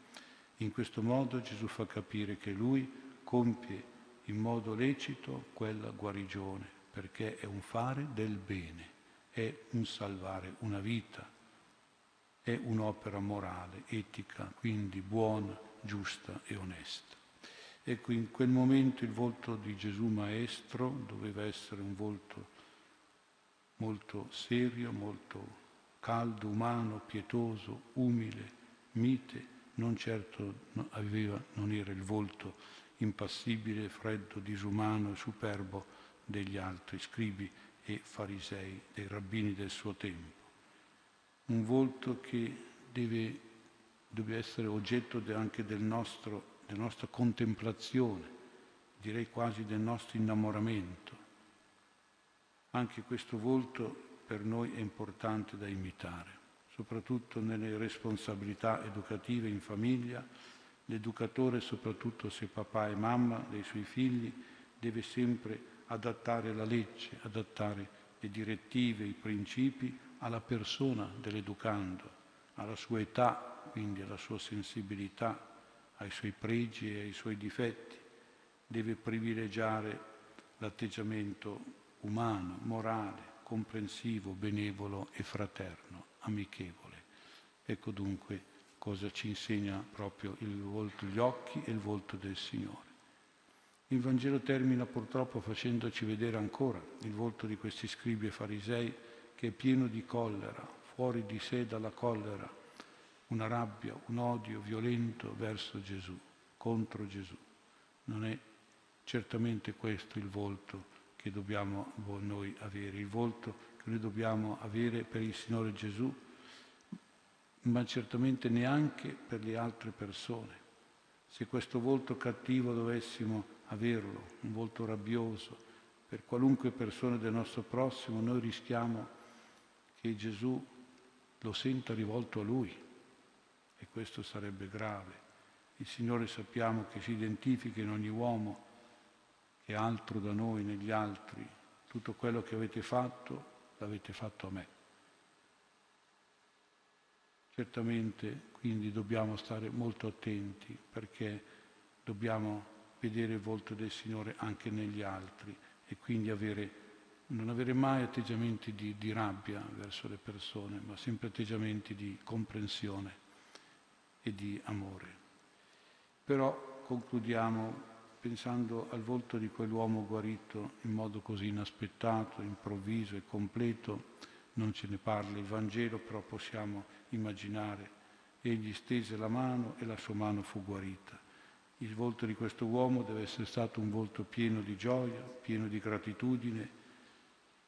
In questo modo Gesù fa capire che lui compie in modo lecito quella guarigione, perché è un fare del bene, è un salvare una vita, è un'opera morale, etica, quindi buona, giusta e onesta. Ecco, in quel momento il volto di Gesù Maestro doveva essere un volto molto serio, molto caldo, umano, pietoso, umile, mite, non certo aveva, non era il volto impassibile, freddo, disumano e superbo degli altri scribi e farisei, dei rabbini del suo tempo. Un volto che deve, deve essere oggetto anche del nostro della nostra contemplazione, direi quasi del nostro innamoramento. Anche questo volto per noi è importante da imitare, soprattutto nelle responsabilità educative in famiglia. L'educatore, soprattutto se papà e mamma dei suoi figli, deve sempre adattare la legge, adattare le direttive, i principi alla persona dell'educando, alla sua età, quindi alla sua sensibilità, ai suoi pregi e ai suoi difetti, deve privilegiare l'atteggiamento umano, morale, comprensivo, benevolo e fraterno, amichevole. Ecco dunque cosa ci insegna proprio il volto, gli occhi e il volto del Signore. Il Vangelo termina purtroppo facendoci vedere ancora il volto di questi scribi e farisei che è pieno di collera, fuori di sé dalla collera, una rabbia, un odio violento verso Gesù, contro Gesù. Non è certamente questo il volto che dobbiamo noi avere, il volto che noi dobbiamo avere per il Signore Gesù, ma certamente neanche per le altre persone. Se questo volto cattivo dovessimo averlo, un volto rabbioso. Per qualunque persona del nostro prossimo noi rischiamo che Gesù lo senta rivolto a Lui questo sarebbe grave. Il Signore sappiamo che si identifica in ogni uomo che altro da noi, negli altri. Tutto quello che avete fatto l'avete fatto a me. Certamente quindi dobbiamo stare molto attenti perché dobbiamo vedere il volto del Signore anche negli altri e quindi avere, non avere mai atteggiamenti di, di rabbia verso le persone, ma sempre atteggiamenti di comprensione e di amore. Però concludiamo pensando al volto di quell'uomo guarito in modo così inaspettato, improvviso e completo, non ce ne parla il Vangelo, però possiamo immaginare. Egli stese la mano e la sua mano fu guarita. Il volto di questo uomo deve essere stato un volto pieno di gioia, pieno di gratitudine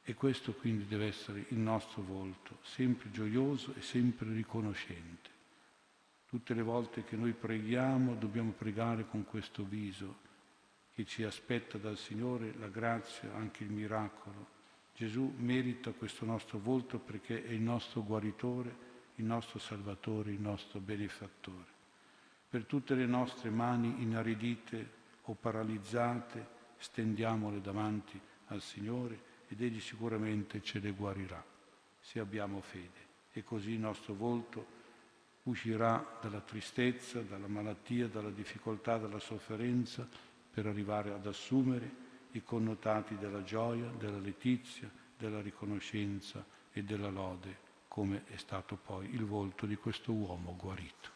e questo quindi deve essere il nostro volto, sempre gioioso e sempre riconoscente. Tutte le volte che noi preghiamo dobbiamo pregare con questo viso che ci aspetta dal Signore la grazia, anche il miracolo. Gesù merita questo nostro volto perché è il nostro guaritore, il nostro salvatore, il nostro benefattore. Per tutte le nostre mani inaridite o paralizzate, stendiamole davanti al Signore ed Egli sicuramente ce le guarirà, se abbiamo fede. E così il nostro volto uscirà dalla tristezza, dalla malattia, dalla difficoltà, dalla sofferenza, per arrivare ad assumere i connotati della gioia, della letizia, della riconoscenza e della lode, come è stato poi il volto di questo uomo guarito.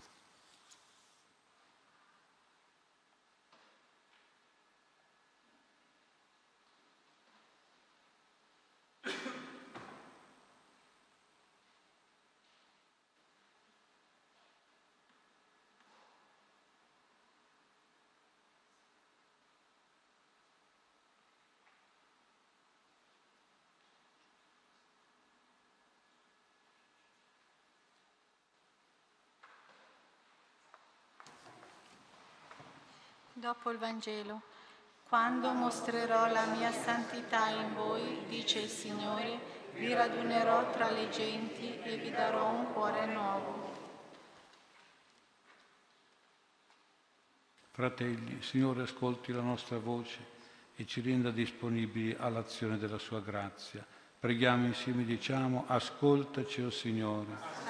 Dopo il Vangelo, quando mostrerò la mia santità in voi, dice il Signore, vi radunerò tra le genti e vi darò un cuore nuovo. Fratelli, Signore ascolti la nostra voce e ci renda disponibili all'azione della sua grazia. Preghiamo insieme, diciamo, ascoltaci, o oh Signore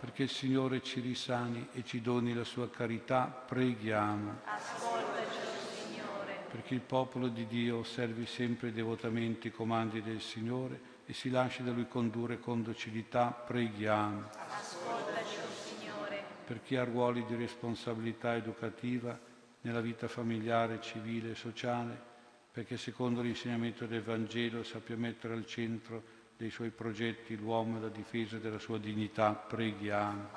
perché il Signore ci risani e ci doni la sua carità, preghiamo. Ascoltaci, Signore. Perché il popolo di Dio osservi sempre devotamente i comandi del Signore e si lasci da Lui condurre con docilità, preghiamo. Ascoltaci, Signore. Per chi ha ruoli di responsabilità educativa nella vita familiare, civile e sociale, perché secondo l'insegnamento del Vangelo sappia mettere al centro dei suoi progetti l'uomo e la difesa della sua dignità, preghiamo.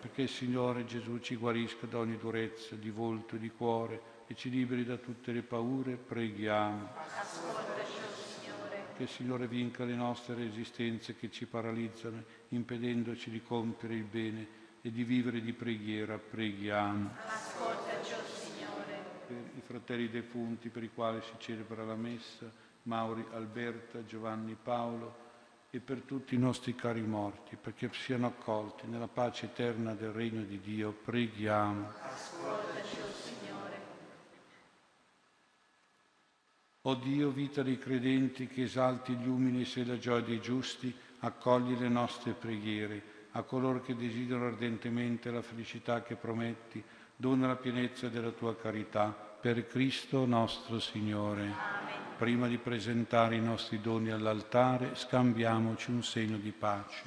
Perché il Signore Gesù ci guarisca da ogni durezza di volto e di cuore e ci liberi da tutte le paure, preghiamo. Che il Signore vinca le nostre resistenze che ci paralizzano, impedendoci di compiere il bene e di vivere di preghiera, preghiamo. Ascoltaci, Signore. Per i fratelli defunti per i quali si celebra la messa, Mauri, Alberta, Giovanni, Paolo e per tutti i nostri cari morti, perché siano accolti nella pace eterna del regno di Dio, preghiamo. Ascoltaci, oh Signore. O Dio, vita dei credenti, che esalti gli umili e la gioia dei giusti, accogli le nostre preghiere. A coloro che desiderano ardentemente la felicità che prometti, dona la pienezza della tua carità. Per Cristo nostro Signore. Amen. Prima di presentare i nostri doni all'altare, scambiamoci un segno di pace.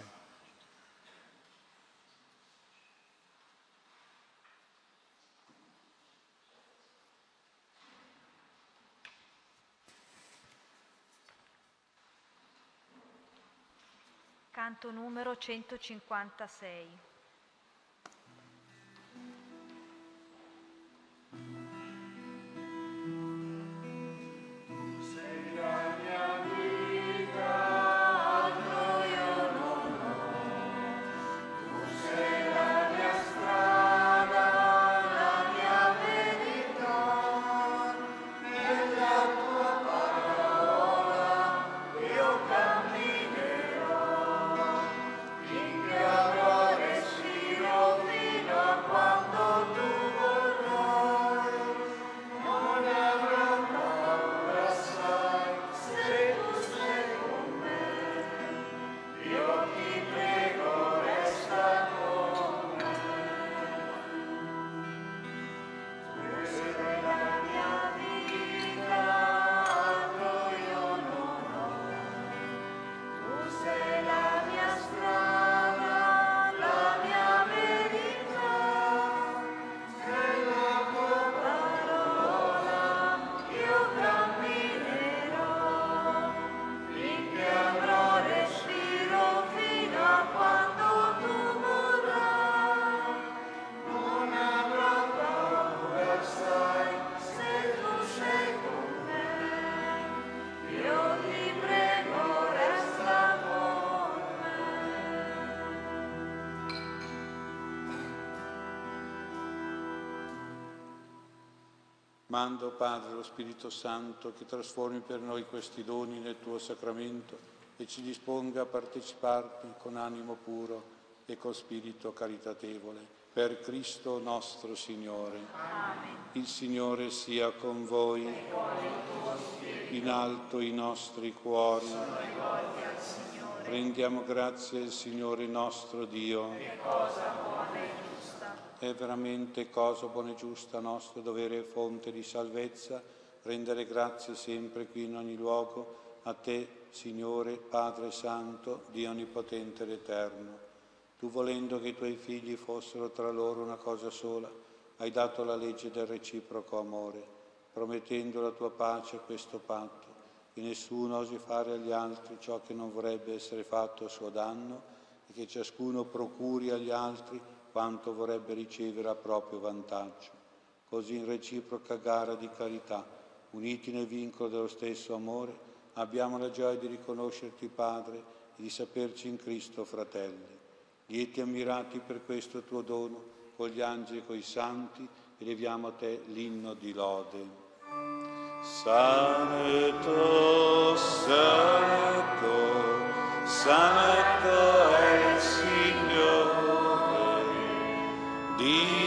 Canto numero 156. Mando, Padre, lo Spirito Santo che trasformi per noi questi doni nel tuo sacramento e ci disponga a parteciparti con animo puro e con spirito caritatevole. Per Cristo nostro Signore. Amen. Il Signore sia con voi. In alto i nostri cuori. Rendiamo grazie al Signore nostro Dio. Che cosa buona e giusta. È veramente cosa buona e giusta, nostro dovere e fonte di salvezza, rendere grazie sempre qui in ogni luogo a Te, Signore, Padre Santo, Dio Onnipotente ed Eterno. Tu volendo che i Tuoi figli fossero tra loro una cosa sola, hai dato la legge del reciproco amore, promettendo la Tua pace a questo patto che nessuno osi fare agli altri ciò che non vorrebbe essere fatto a suo danno e che ciascuno procuri agli altri quanto vorrebbe ricevere a proprio vantaggio. Così in reciproca gara di carità, uniti nel vincolo dello stesso amore, abbiamo la gioia di riconoscerti Padre e di saperci in Cristo fratelli. Lieti e ammirati per questo tuo dono, con gli angeli e coi santi, eleviamo a te l'inno di lode. Santo, Santo, Santo Dio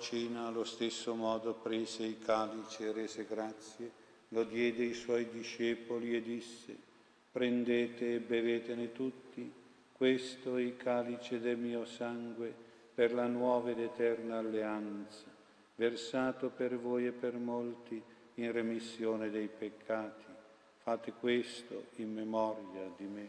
Cena, allo stesso modo, prese il calice e rese grazie, lo diede ai suoi discepoli e disse, prendete e bevetene tutti, questo è il calice del mio sangue per la nuova ed eterna alleanza, versato per voi e per molti in remissione dei peccati. Fate questo in memoria di me.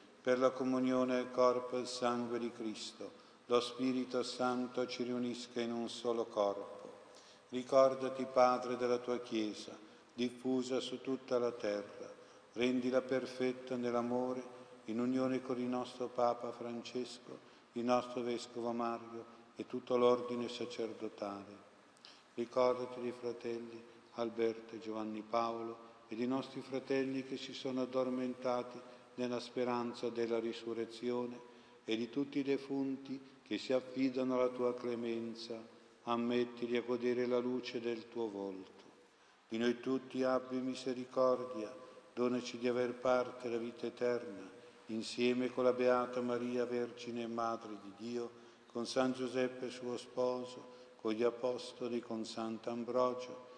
per la comunione al corpo e sangue di Cristo. Lo Spirito Santo ci riunisca in un solo corpo. Ricordati, Padre, della tua Chiesa, diffusa su tutta la terra. Rendila perfetta nell'amore, in unione con il nostro Papa Francesco, il nostro Vescovo Mario e tutto l'ordine sacerdotale. Ricordati dei fratelli Alberto e Giovanni Paolo, e i nostri fratelli che si sono addormentati nella speranza della risurrezione e di tutti i defunti che si affidano alla tua clemenza, ammettili a godere la luce del tuo volto. Di noi tutti abbi misericordia, donaci di aver parte la vita eterna, insieme con la Beata Maria, Vergine e Madre di Dio, con San Giuseppe suo sposo, con gli Apostoli, con Sant'Ambrogio,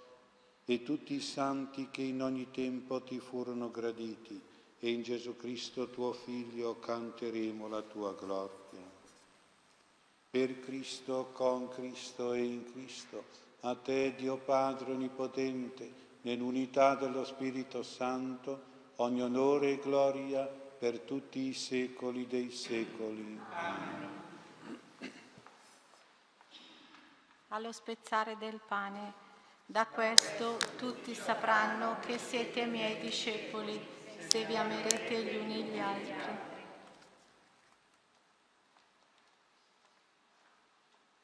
e tutti i santi che in ogni tempo ti furono graditi, e in Gesù Cristo tuo Figlio canteremo la tua gloria. Per Cristo, con Cristo e in Cristo, a te Dio Padre Onnipotente, nell'unità dello Spirito Santo, ogni onore e gloria per tutti i secoli dei secoli. Amen. Allo spezzare del pane da questo tutti sapranno che siete miei discepoli se vi amerete gli uni gli altri.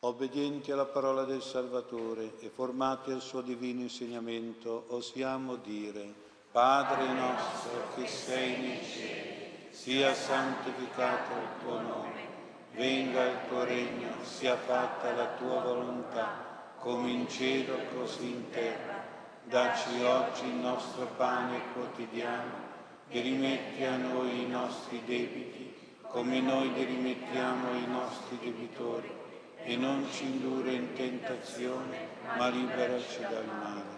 Obbedienti alla parola del Salvatore e formati al suo divino insegnamento, osiamo dire, Padre nostro che sei nei cieli, sia santificato il tuo nome, venga il tuo regno, sia fatta la tua volontà come in cielo così in terra. Dacci oggi il nostro pane quotidiano e rimetti a noi i nostri debiti come noi rimettiamo ai nostri debitori e non ci indurre in tentazione ma liberaci dal male.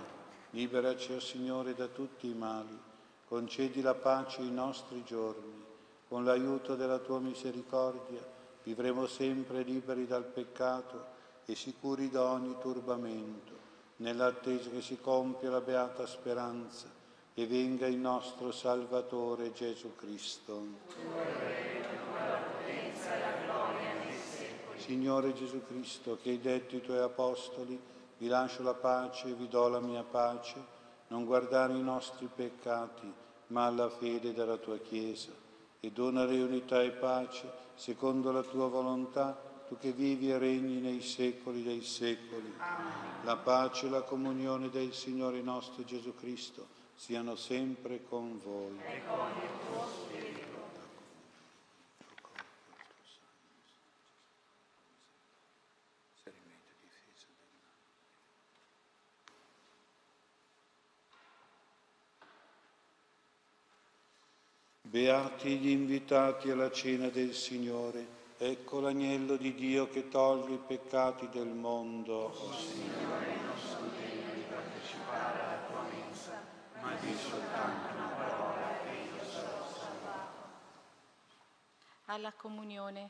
Liberaci, o oh Signore, da tutti i mali, concedi la pace ai nostri giorni, con l'aiuto della tua misericordia vivremo sempre liberi dal peccato e sicuri da ogni turbamento, nell'attesa che si compia la beata speranza e venga il nostro Salvatore Gesù Cristo. Signore Gesù Cristo, che hai detto ai tuoi apostoli, vi lascio la pace e vi do la mia pace, non guardare i nostri peccati, ma alla fede della tua Chiesa, e donare unità e pace secondo la tua volontà tu che vivi e regni nei secoli dei secoli. Amen. La pace e la comunione del Signore nostro Gesù Cristo siano sempre con voi. E con il tuo spirito. Beati gli invitati alla cena del Signore Ecco l'agnello di Dio che toglie i peccati del mondo. Oh Signore, non sono degno di partecipare ma di soltanto una parola e io sarò salvato. Alla comunione.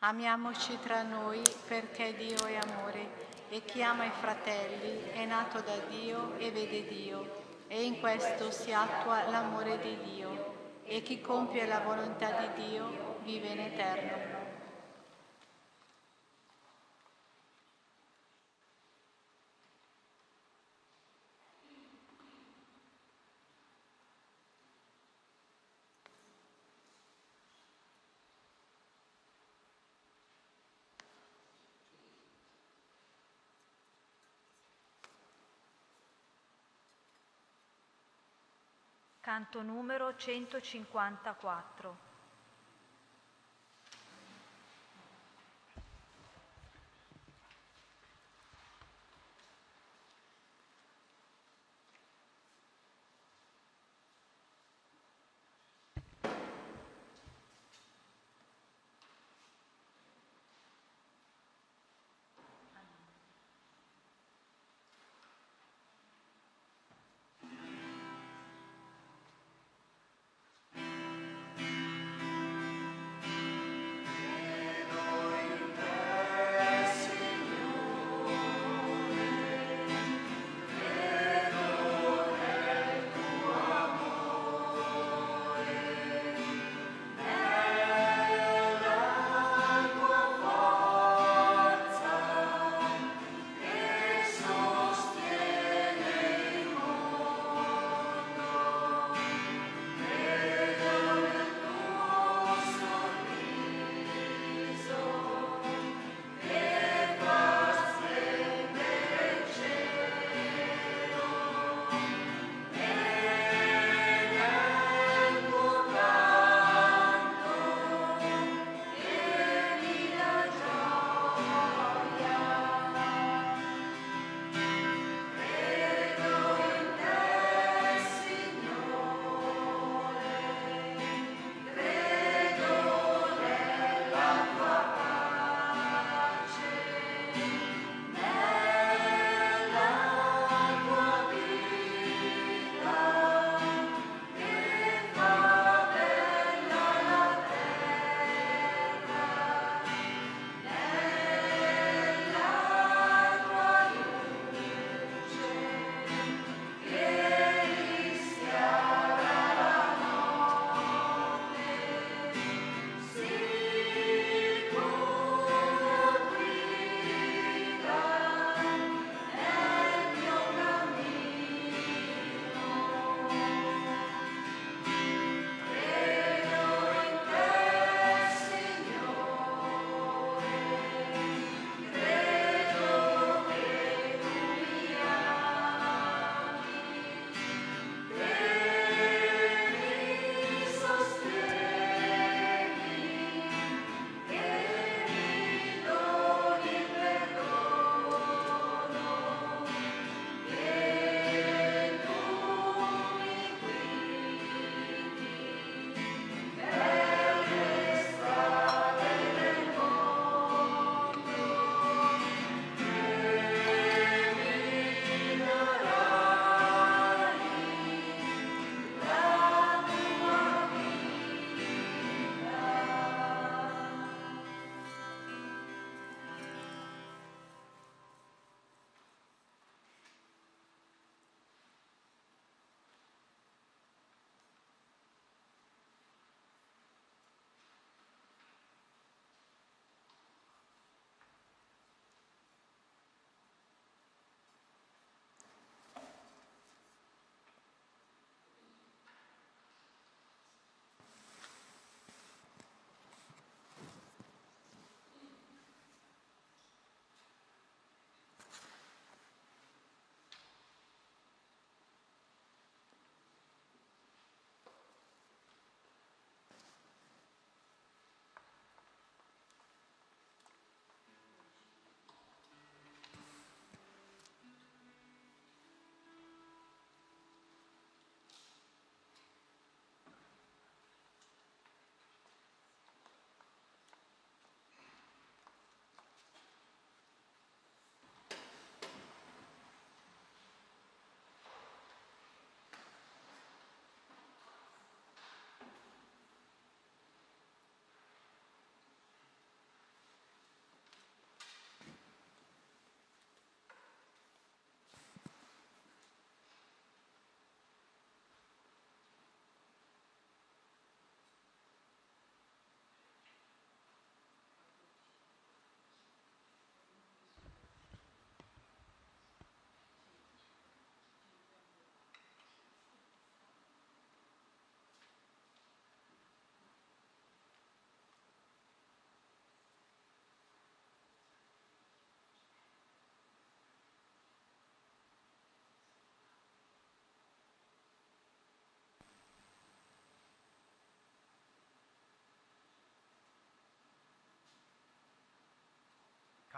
Amiamoci tra noi perché Dio è amore e chi ama i fratelli è nato da Dio e vede Dio e in questo si attua l'amore di Dio e chi compie la volontà di Dio vive in eterno. Canto numero 154.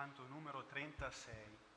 Canto numero 36.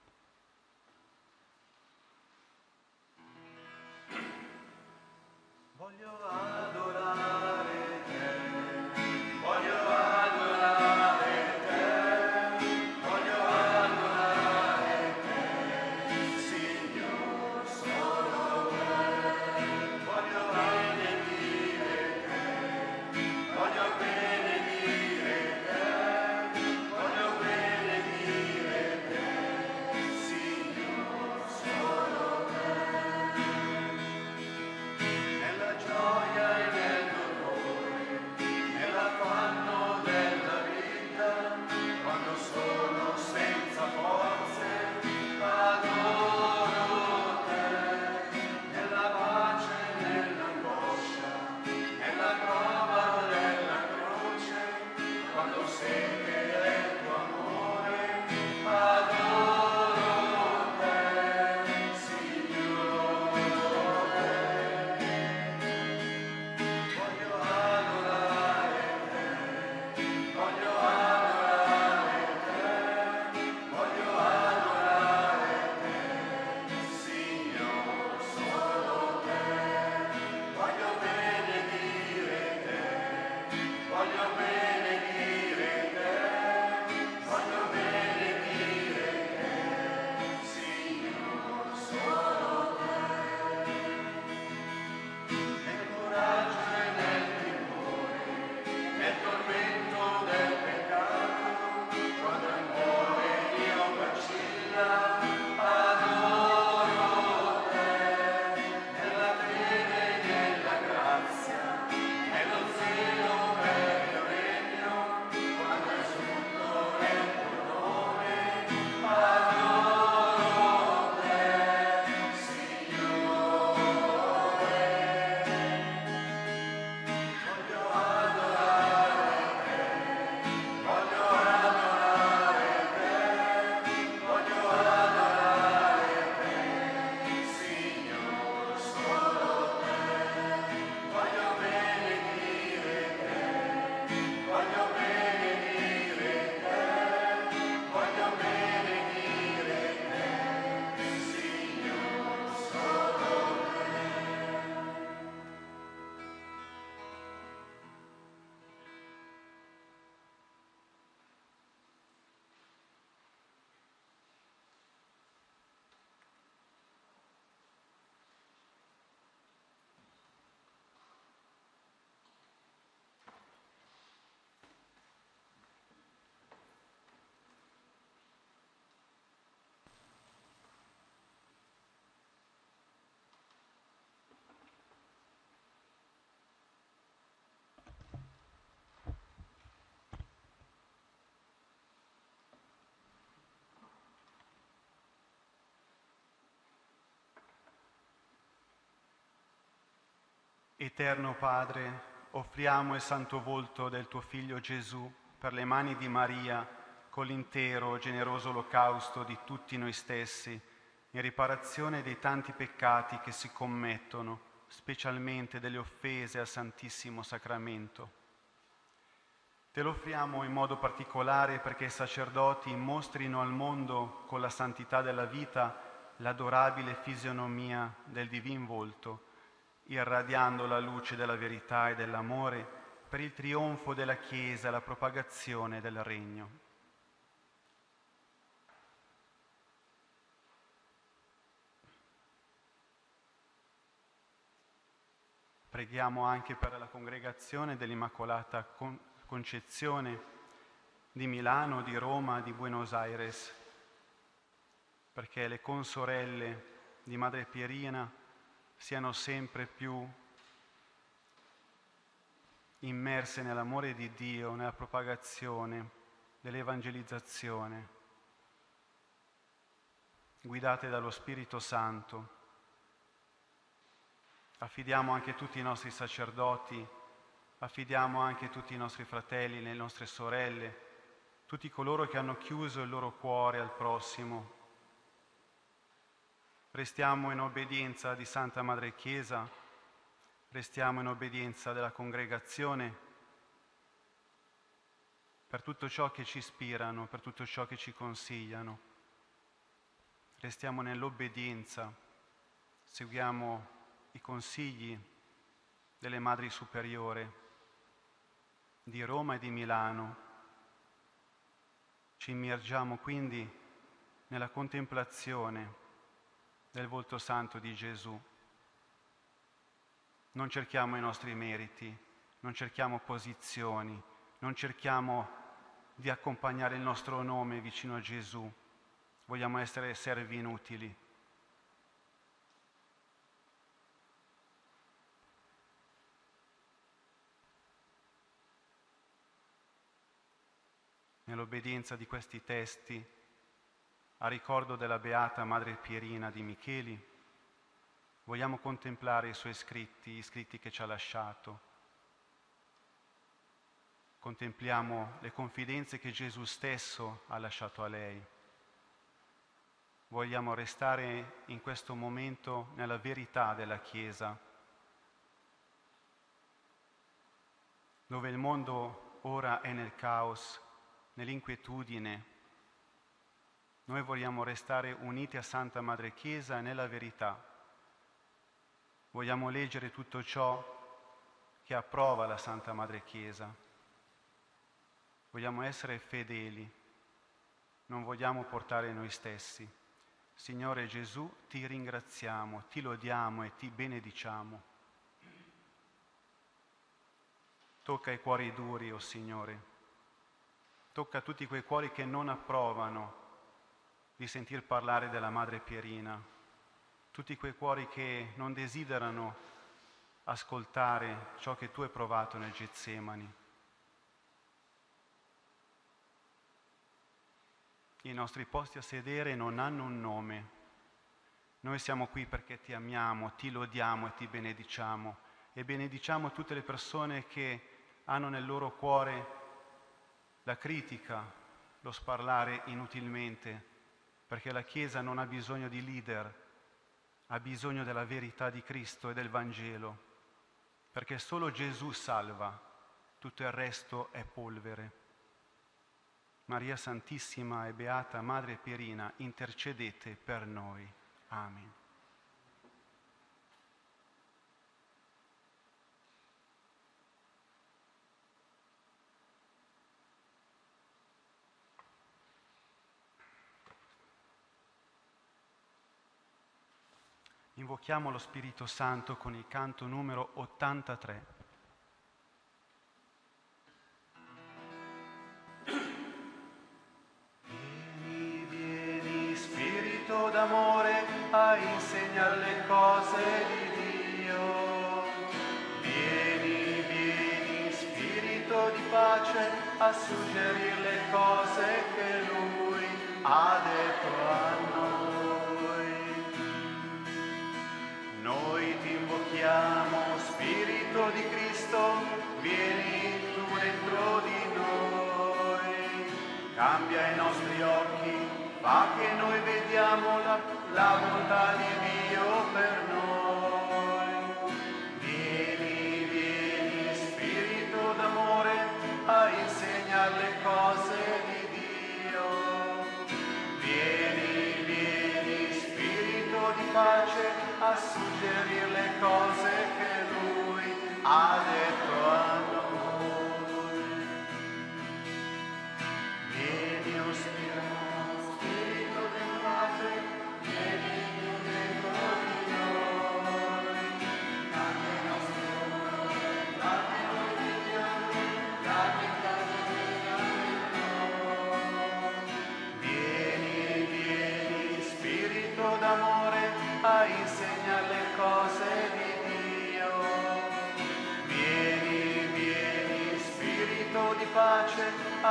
Eterno Padre, offriamo il santo volto del tuo Figlio Gesù per le mani di Maria con l'intero generoso olocausto di tutti noi stessi, in riparazione dei tanti peccati che si commettono, specialmente delle offese al Santissimo Sacramento. Te lo offriamo in modo particolare perché i sacerdoti mostrino al mondo con la santità della vita l'adorabile fisionomia del divin volto, irradiando la luce della verità e dell'amore per il trionfo della Chiesa e la propagazione del Regno. Preghiamo anche per la congregazione dell'Immacolata Con- Concezione di Milano, di Roma, di Buenos Aires, perché le consorelle di Madre Pierina siano sempre più immerse nell'amore di Dio, nella propagazione dell'evangelizzazione, guidate dallo Spirito Santo. Affidiamo anche tutti i nostri sacerdoti, affidiamo anche tutti i nostri fratelli, le nostre sorelle, tutti coloro che hanno chiuso il loro cuore al prossimo. Restiamo in obbedienza di Santa Madre Chiesa, restiamo in obbedienza della congregazione per tutto ciò che ci ispirano, per tutto ciò che ci consigliano. Restiamo nell'obbedienza, seguiamo i consigli delle madri superiore di Roma e di Milano. Ci immergiamo quindi nella contemplazione del volto santo di Gesù. Non cerchiamo i nostri meriti, non cerchiamo posizioni, non cerchiamo di accompagnare il nostro nome vicino a Gesù, vogliamo essere servi inutili. Nell'obbedienza di questi testi, a ricordo della beata Madre Pierina di Micheli, vogliamo contemplare i suoi scritti, gli scritti che ci ha lasciato contempliamo le confidenze che Gesù stesso ha lasciato a lei. Vogliamo restare in questo momento nella verità della Chiesa, dove il mondo ora è nel caos, nell'inquietudine. Noi vogliamo restare uniti a Santa Madre Chiesa nella verità. Vogliamo leggere tutto ciò che approva la Santa Madre Chiesa Vogliamo essere fedeli, non vogliamo portare noi stessi. Signore Gesù, ti ringraziamo, ti lodiamo e ti benediciamo. Tocca i cuori duri, o oh Signore. Tocca tutti quei cuori che non approvano di sentir parlare della Madre Pierina, tutti quei cuori che non desiderano ascoltare ciò che tu hai provato nel Getsemani. i nostri posti a sedere non hanno un nome. Noi siamo qui perché ti amiamo, ti lodiamo e ti benediciamo e benediciamo tutte le persone che hanno nel loro cuore la critica, lo sparlare inutilmente, perché la Chiesa non ha bisogno di leader, ha bisogno della verità di Cristo e del Vangelo, perché solo Gesù salva, tutto il resto è polvere. Maria Santissima e Beata Madre Pierina, intercedete per noi. Amen. Invochiamo lo Spirito Santo con il canto numero 83. d'amore a insegnare le cose di Dio. Vieni, vieni, Spirito di pace, a suggerire le cose che Lui ha detto a noi. Invochiamo, Spirito di Cristo, vieni tu dentro di noi, cambia i nostri occhi fa che noi vediamo la, la volontà di Dio per noi. Vieni, vieni, Spirito d'amore, a insegnare le cose di Dio. Vieni, vieni, Spirito di pace, a suggerire le cose che Lui ha detto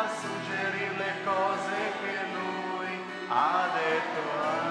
suggerire le cose che lui ha detto. a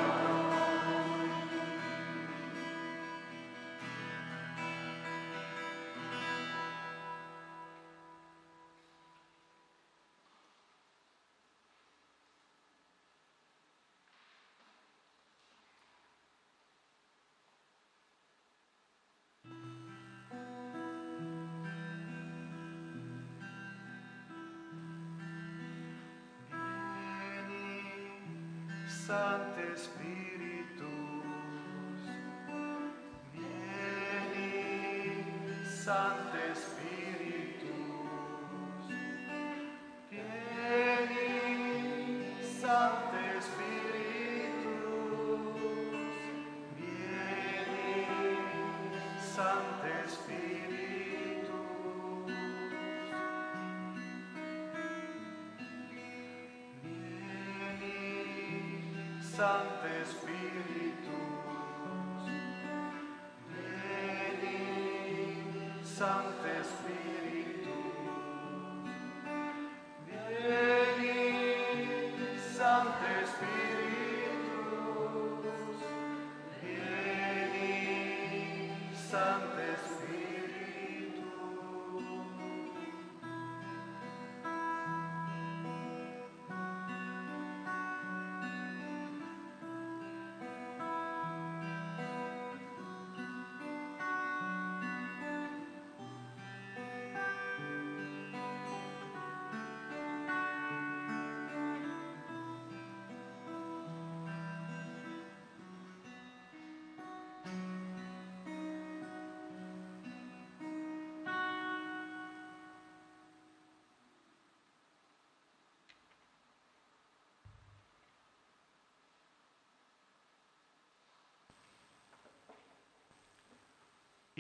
Santo Espíritu, vieni, Santo Espíritu, vieni, Santo Espíritu, vieni, Santo Espíritu. Vieni, Sancte Spiritus, vieni, Sancte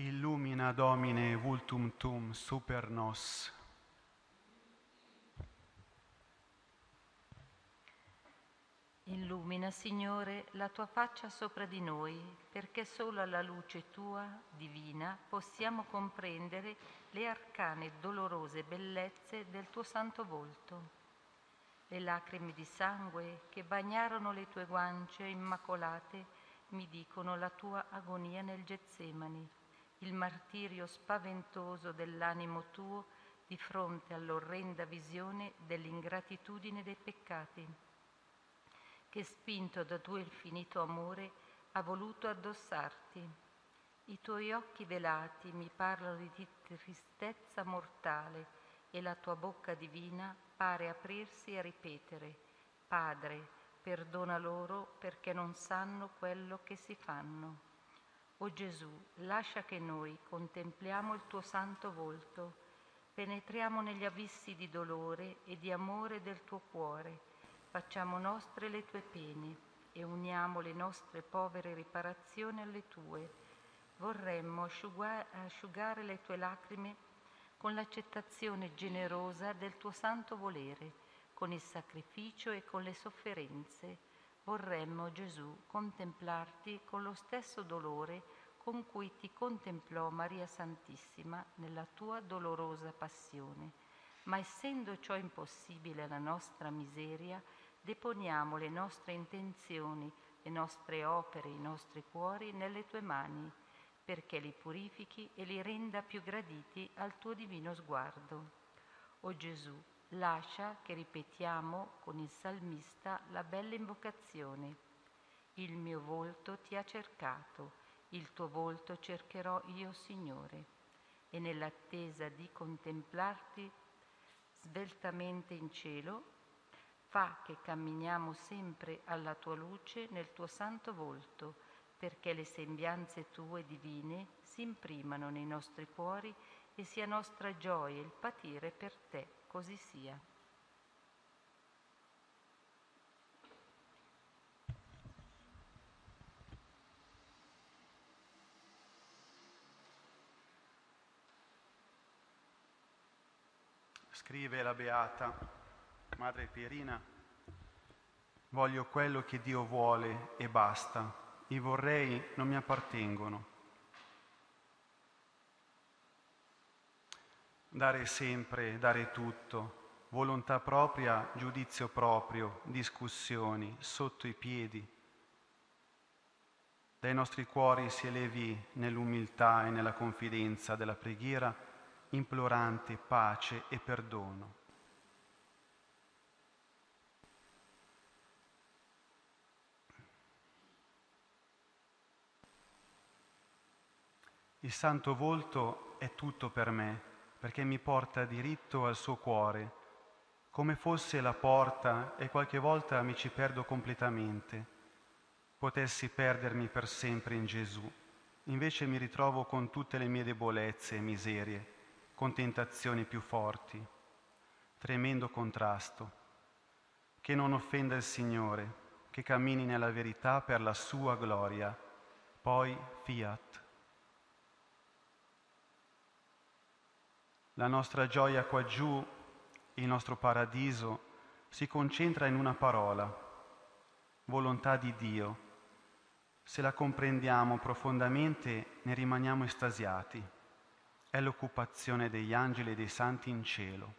Illumina Domine vultum tum super nos. Illumina, Signore, la tua faccia sopra di noi, perché solo alla luce tua, divina, possiamo comprendere le arcane e dolorose bellezze del tuo santo volto. Le lacrime di sangue che bagnarono le tue guance immacolate mi dicono la tua agonia nel Getsemani, il martirio spaventoso dell'animo tuo di fronte all'orrenda visione dell'ingratitudine dei peccati che spinto da tuo infinito amore ha voluto addossarti. I tuoi occhi velati mi parlano di tristezza mortale e la tua bocca divina pare aprirsi e ripetere, Padre, perdona loro perché non sanno quello che si fanno. O Gesù, lascia che noi contempliamo il tuo santo volto, penetriamo negli abissi di dolore e di amore del tuo cuore, facciamo nostre le tue pene e uniamo le nostre povere riparazioni alle tue. Vorremmo asciugare le tue lacrime con l'accettazione generosa del tuo santo volere, con il sacrificio e con le sofferenze. Vorremmo, Gesù, contemplarti con lo stesso dolore con cui ti contemplò Maria Santissima nella tua dolorosa passione. Ma essendo ciò impossibile alla nostra miseria, deponiamo le nostre intenzioni, le nostre opere, i nostri cuori nelle tue mani, perché li purifichi e li renda più graditi al tuo divino sguardo. O Gesù, lascia che ripetiamo con il salmista la bella invocazione. Il mio volto ti ha cercato, il tuo volto cercherò io, Signore, e nell'attesa di contemplarti sveltamente in cielo, fa che camminiamo sempre alla tua luce nel tuo santo volto, perché le sembianze tue divine si imprimano nei nostri cuori e sia nostra gioia il patire per te, così sia. Scrive la Beata Madre Pierina, voglio quello che Dio vuole e basta, i vorrei non mi appartengono. Dare sempre, dare tutto, volontà propria, giudizio proprio, discussioni, sotto i piedi. Dai nostri cuori si elevi nell'umiltà e nella confidenza della preghiera implorante pace e perdono. Il santo volto è tutto per me perché mi porta diritto al suo cuore come fosse la porta e qualche volta mi ci perdo completamente. Potessi perdermi per sempre in Gesù, invece mi ritrovo con tutte le mie debolezze e miserie, con tentazioni più forti. Tremendo contrasto. Che non offenda il Signore, che cammini nella verità per la sua gloria. Poi fiat. La nostra gioia qua giù, il nostro paradiso, si concentra in una parola, volontà di Dio. Se la comprendiamo profondamente ne rimaniamo estasiati. È l'occupazione degli angeli e dei santi in cielo.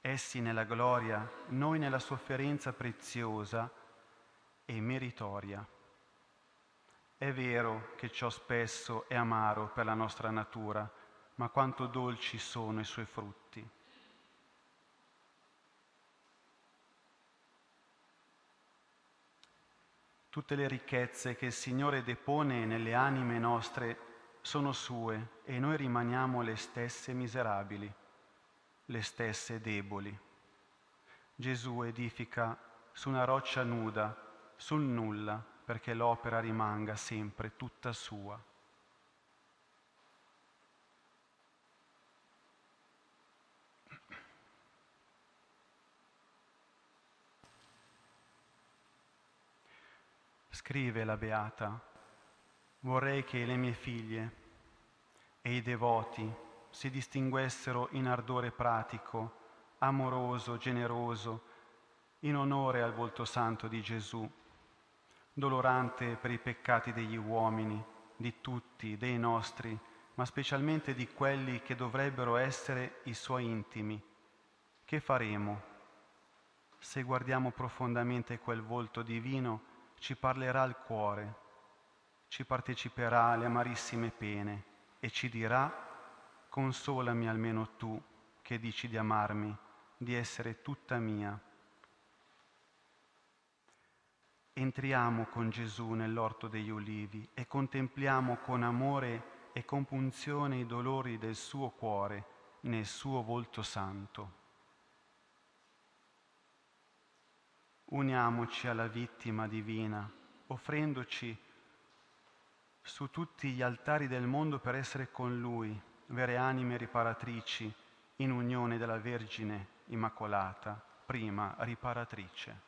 Essi nella gloria, noi nella sofferenza preziosa e meritoria. È vero che ciò spesso è amaro per la nostra natura, ma quanto dolci sono i suoi frutti. Tutte le ricchezze che il Signore depone nelle anime nostre sono sue e noi rimaniamo le stesse miserabili, le stesse deboli. Gesù edifica su una roccia nuda, sul nulla, perché l'opera rimanga sempre tutta sua. Scrive la Beata, vorrei che le mie figlie e i devoti si distinguessero in ardore pratico, amoroso, generoso, in onore al volto santo di Gesù, dolorante per i peccati degli uomini, di tutti, dei nostri, ma specialmente di quelli che dovrebbero essere i suoi intimi. Che faremo? Se guardiamo profondamente quel volto divino, ci parlerà il cuore, ci parteciperà alle amarissime pene e ci dirà, consolami almeno tu che dici di amarmi, di essere tutta mia. Entriamo con Gesù nell'orto degli ulivi e contempliamo con amore e compunzione i dolori del suo cuore nel suo volto santo. uniamoci alla vittima divina, offrendoci su tutti gli altari del mondo per essere con Lui, vere anime riparatrici, in unione della Vergine Immacolata, prima riparatrice.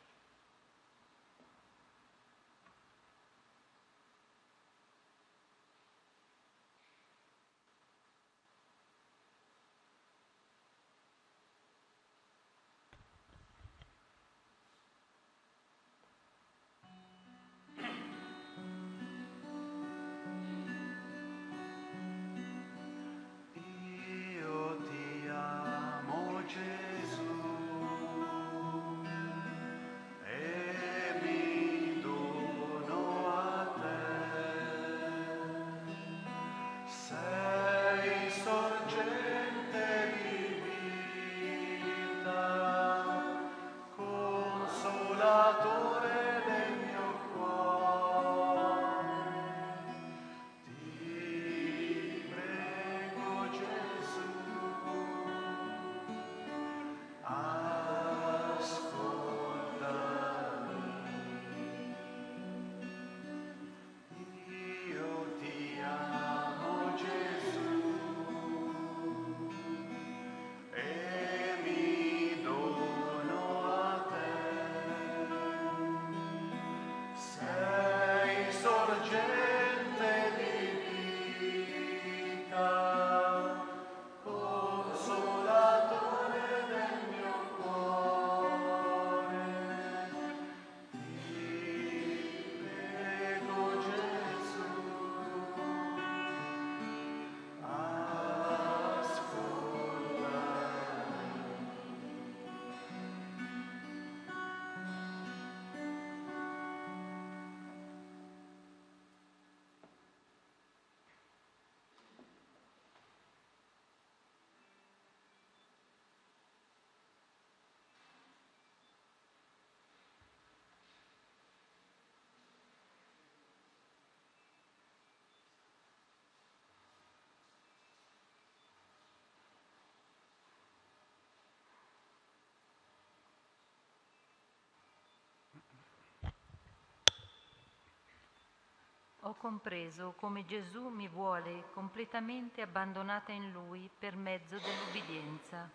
Ho compreso come Gesù mi vuole completamente abbandonata in Lui per mezzo dell'ubbidienza.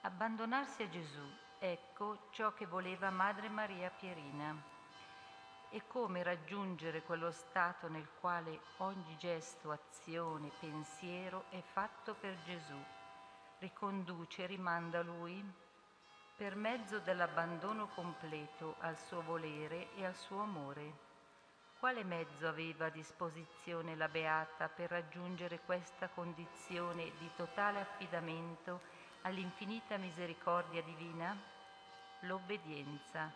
Abbandonarsi a Gesù, ecco ciò che voleva Madre Maria Pierina. E come raggiungere quello stato nel quale ogni gesto, azione, pensiero è fatto per Gesù, riconduce e rimanda a Lui? Per mezzo dell'abbandono completo al suo volere e al suo amore. Quale mezzo aveva a disposizione la Beata per raggiungere questa condizione di totale affidamento all'infinita misericordia divina? L'obbedienza.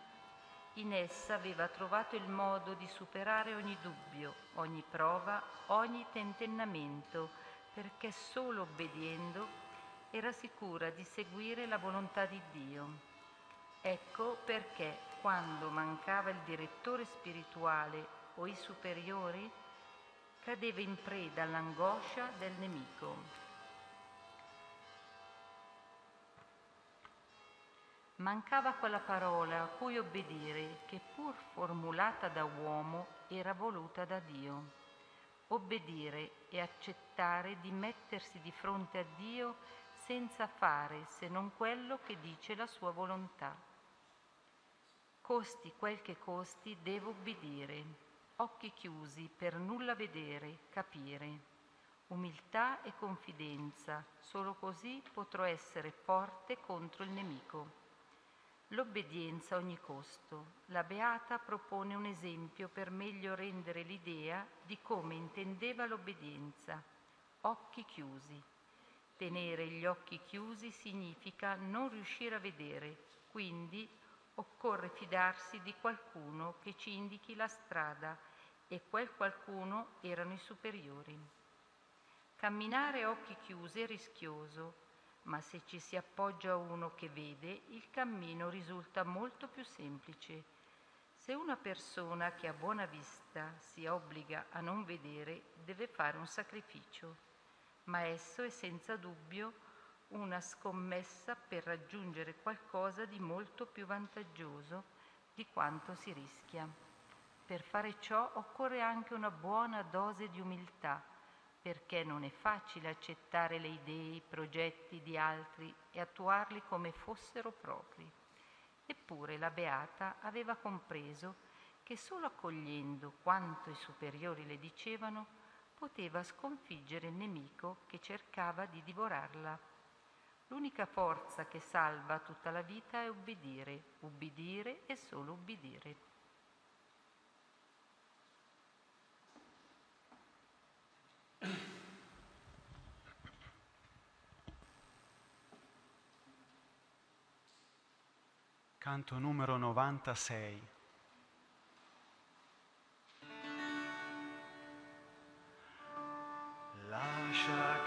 In essa aveva trovato il modo di superare ogni dubbio, ogni prova, ogni tentennamento, perché solo obbediendo era sicura di seguire la volontà di Dio. Ecco perché quando mancava il direttore spirituale o i superiori, cadeva in preda all'angoscia del nemico. Mancava quella parola a cui obbedire che pur formulata da uomo era voluta da Dio. Obbedire e accettare di mettersi di fronte a Dio senza fare se non quello che dice la sua volontà. Costi quel che costi, devo obbedire occhi chiusi per nulla vedere, capire. Umiltà e confidenza, solo così potrò essere forte contro il nemico. L'obbedienza a ogni costo. La Beata propone un esempio per meglio rendere l'idea di come intendeva l'obbedienza. Occhi chiusi. Tenere gli occhi chiusi significa non riuscire a vedere, quindi occorre fidarsi di qualcuno che ci indichi la strada e quel qualcuno erano i superiori. Camminare a occhi chiusi è rischioso, ma se ci si appoggia a uno che vede, il cammino risulta molto più semplice. Se una persona che ha buona vista si obbliga a non vedere, deve fare un sacrificio, ma esso è senza dubbio una scommessa per raggiungere qualcosa di molto più vantaggioso di quanto si rischia. Per fare ciò occorre anche una buona dose di umiltà, perché non è facile accettare le idee, i progetti di altri e attuarli come fossero propri. Eppure la Beata aveva compreso che solo accogliendo quanto i superiori le dicevano poteva sconfiggere il nemico che cercava di divorarla. L'unica forza che salva tutta la vita è ubbidire, ubbidire e solo ubbidire. Canto numero 96. Lascia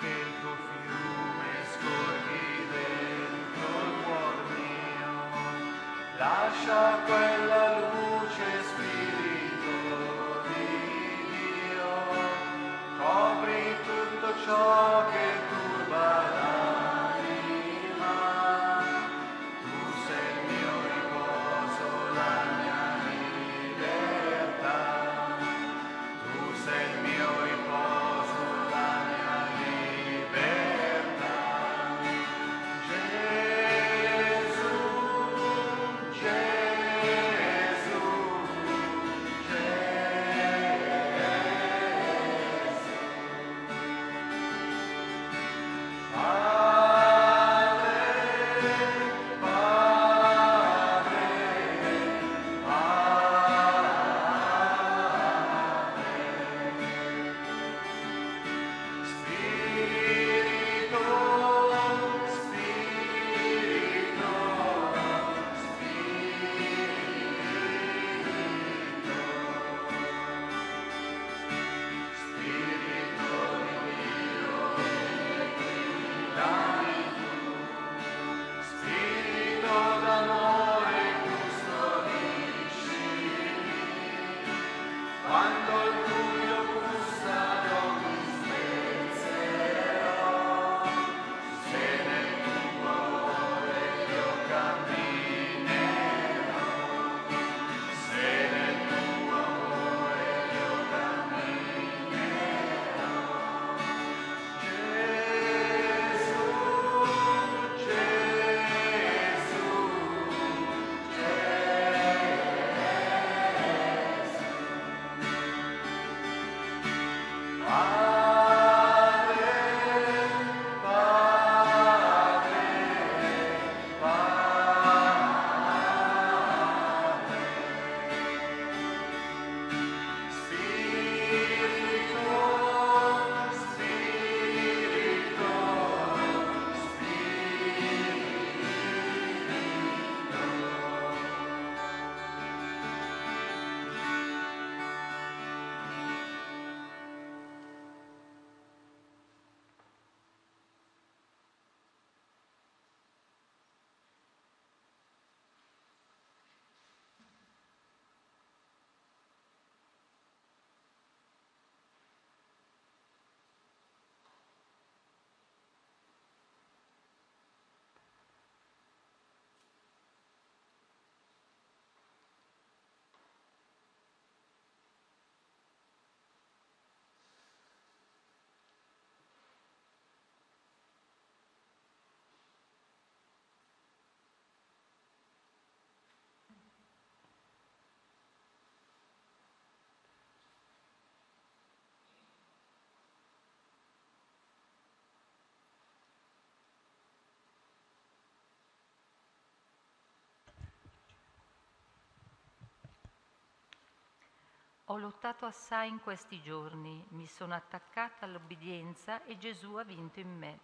Ho lottato assai in questi giorni, mi sono attaccata all'obbedienza e Gesù ha vinto in me.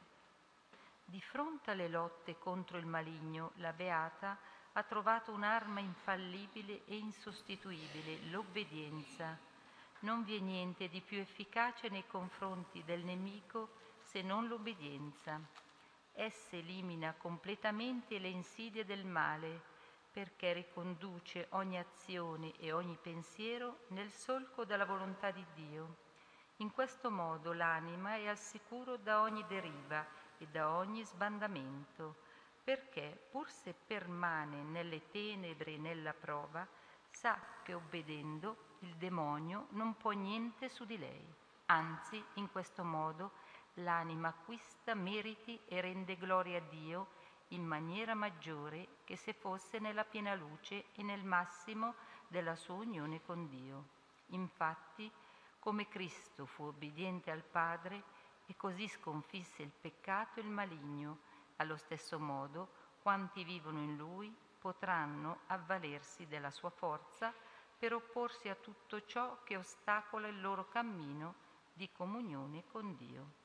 Di fronte alle lotte contro il maligno, la Beata ha trovato un'arma infallibile e insostituibile, l'obbedienza. Non vi è niente di più efficace nei confronti del nemico se non l'obbedienza. Essa elimina completamente le insidie del male perché riconduce ogni azione e ogni pensiero nel solco della volontà di Dio. In questo modo l'anima è al sicuro da ogni deriva e da ogni sbandamento, perché pur se permane nelle tenebre e nella prova, sa che obbedendo il demonio non può niente su di lei. Anzi, in questo modo l'anima acquista meriti e rende gloria a Dio in maniera maggiore che se fosse nella piena luce e nel massimo della sua unione con Dio. Infatti, come Cristo fu obbediente al Padre e così sconfisse il peccato e il maligno, allo stesso modo quanti vivono in Lui potranno avvalersi della sua forza per opporsi a tutto ciò che ostacola il loro cammino di comunione con Dio.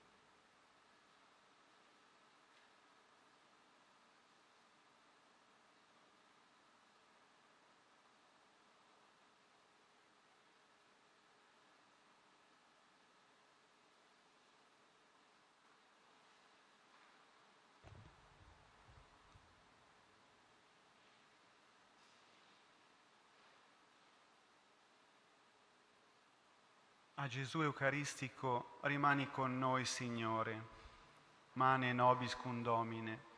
Gesù Eucaristico rimani con noi, Signore, mane nobis cum Domine.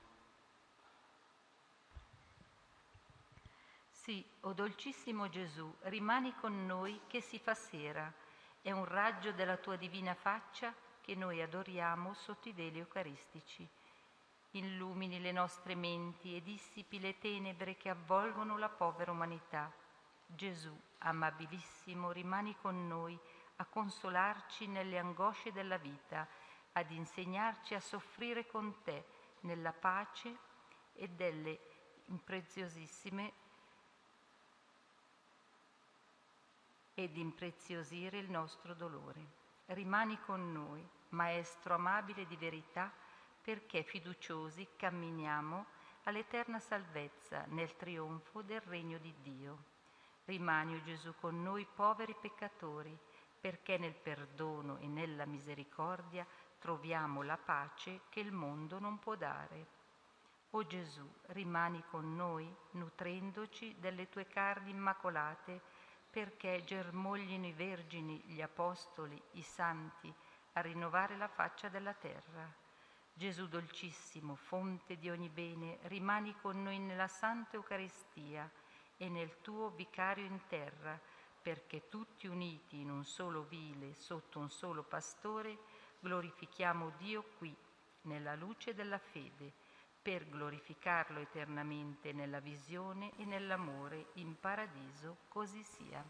Sì, o dolcissimo Gesù, rimani con noi che si fa sera. È un raggio della tua divina faccia che noi adoriamo sotto i veli eucaristici. Illumini le nostre menti e dissipi le tenebre che avvolgono la povera umanità. Gesù, amabilissimo, rimani con noi a consolarci nelle angosce della vita, ad insegnarci a soffrire con te nella pace e delle impreziosissime ed impreziosire il nostro dolore. Rimani con noi, Maestro amabile di verità, perché fiduciosi camminiamo all'eterna salvezza nel trionfo del regno di Dio. Rimani, o Gesù, con noi poveri peccatori, perché nel perdono e nella misericordia troviamo la pace che il mondo non può dare. O Gesù, rimani con noi, nutrendoci delle tue carni immacolate, perché germoglino i vergini, gli apostoli, i santi, a rinnovare la faccia della terra. Gesù dolcissimo, fonte di ogni bene, rimani con noi nella Santa Eucaristia e nel tuo vicario in terra, perché tutti uniti in un solo vile, sotto un solo pastore, glorifichiamo Dio qui, nella luce della fede, per glorificarlo eternamente nella visione e nell'amore in paradiso, così sia.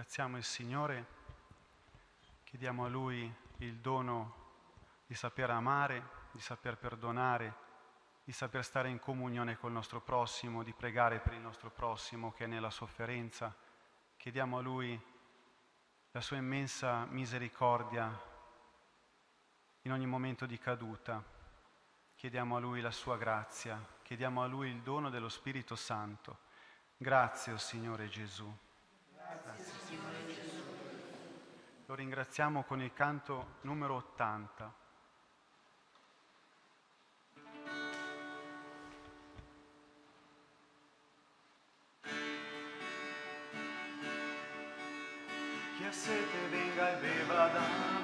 Ringraziamo il Signore, chiediamo a Lui il dono di saper amare, di saper perdonare, di saper stare in comunione col nostro prossimo, di pregare per il nostro prossimo che è nella sofferenza. Chiediamo a Lui la sua immensa misericordia in ogni momento di caduta. Chiediamo a Lui la sua grazia, chiediamo a Lui il dono dello Spirito Santo. Grazie, o oh Signore Gesù. Grazie. Lo ringraziamo con il canto numero 80. Chi ha sete venga e beva da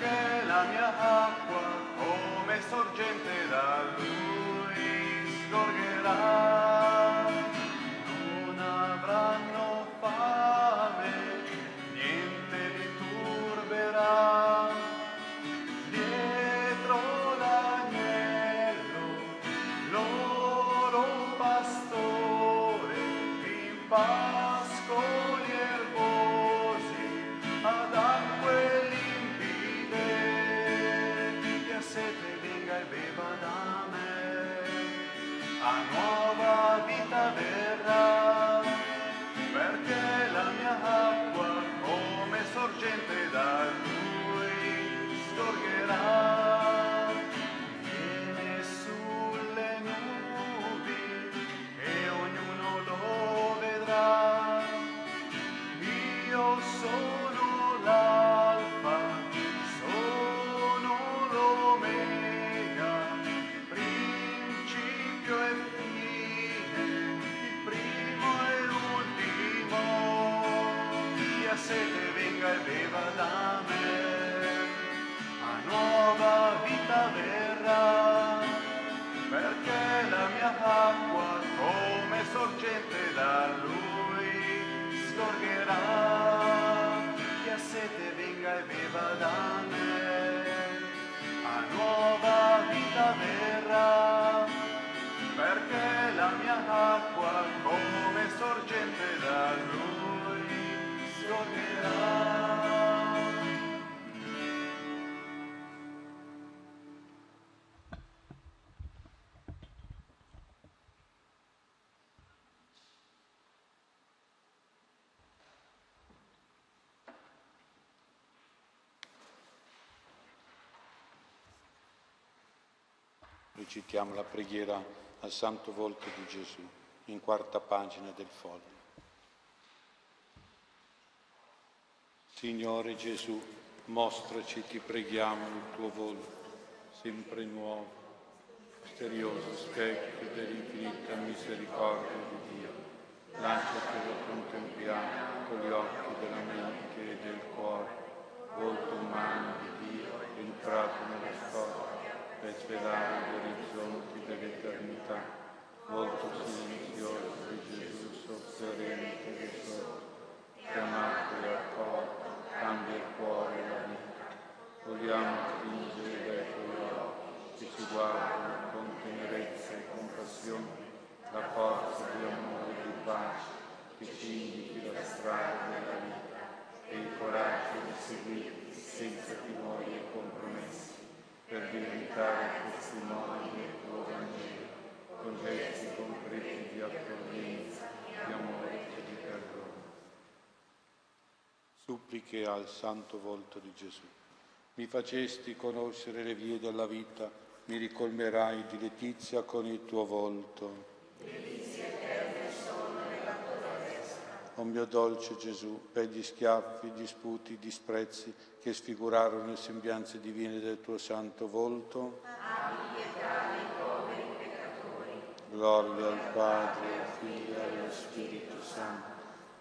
che la mia acqua come sorgente da lui scorgerà. Recitiamo la preghiera al Santo Volto di Gesù, in quarta pagina del foglio. Signore Gesù, mostraci, ti preghiamo, il tuo volto, sempre nuovo, misterioso specchio dell'infinita misericordia di Dio. Lanciati lo contempliamo con gli occhi della mente e del cuore, volto umano di Dio, entrato nella storia per svelare gli orizzonti dell'eternità, volto silenzioso di Gesù sofferente e risorto, chiamato e accolto, cambia il cuore e la vita. Vogliamo stringere dai tuoi occhi che ci guardano con tenerezza e compassione la forza di amore e di pace che ci indichi la strada della vita e il coraggio di seguirti senza timori e compromessi per diventare testimoni del tuo Vangelo, con gesti concreti di accoglienza, di amore e di perdono. Suppliche al santo volto di Gesù. Mi facesti conoscere le vie della vita, mi ricolmerai di letizia con il tuo volto. O mio dolce Gesù, per gli schiaffi, disputi, disprezzi che sfigurarono le sembianze divine del tuo santo volto. Gloria al Padre, al Figlio e allo Spirito Santo,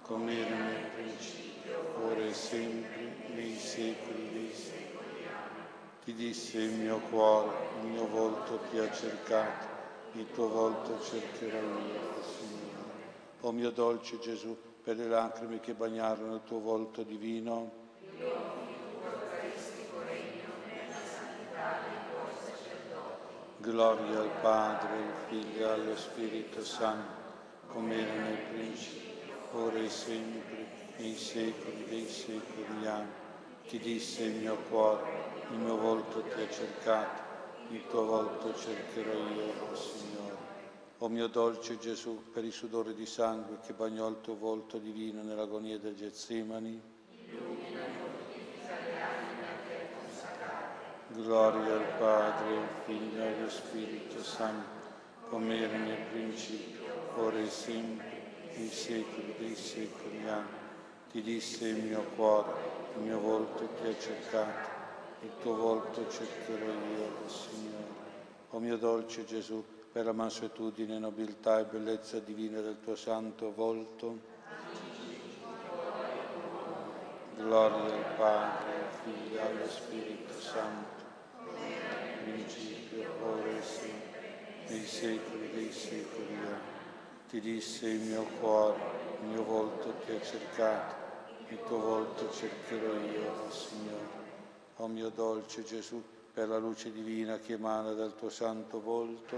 come era nel principio, ora e sempre, nei secoli dei secoli. Ti disse il mio cuore, il mio volto ti ha cercato, il tuo volto cercherò io, Signore. O mio dolce Gesù, per le lacrime che bagnarono il tuo volto divino. Gloria al Padre, al Figlio e allo Spirito Santo, come era nel principio, ora e sempre, nei secoli dei secoli. Amen. Ti disse il mio cuore, il mio volto ti ha cercato, il tuo volto cercherò io, oh Signore. O mio dolce Gesù, per i sudori di sangue che bagnò il tuo volto divino nell'agonia del Getsemani. Gloria al Padre, al Figlio e allo Spirito Santo, come era nel principio, ora e sempre, nei secoli dei secoli. Amen. Ti disse il mio cuore, il mio volto ti ha cercato, il tuo volto cercherò io, Signore. O mio dolce Gesù, per la mansuetudine, nobiltà e bellezza divina del tuo santo volto. Gloria al Padre, al Figlio e allo Spirito Santo, principio, ora e sempre, nei secoli dei secoli. Ti disse il mio cuore, il mio volto ti ha cercato, il tuo volto cercherò io, oh Signore. O mio dolce Gesù, per la luce divina che emana dal tuo santo volto,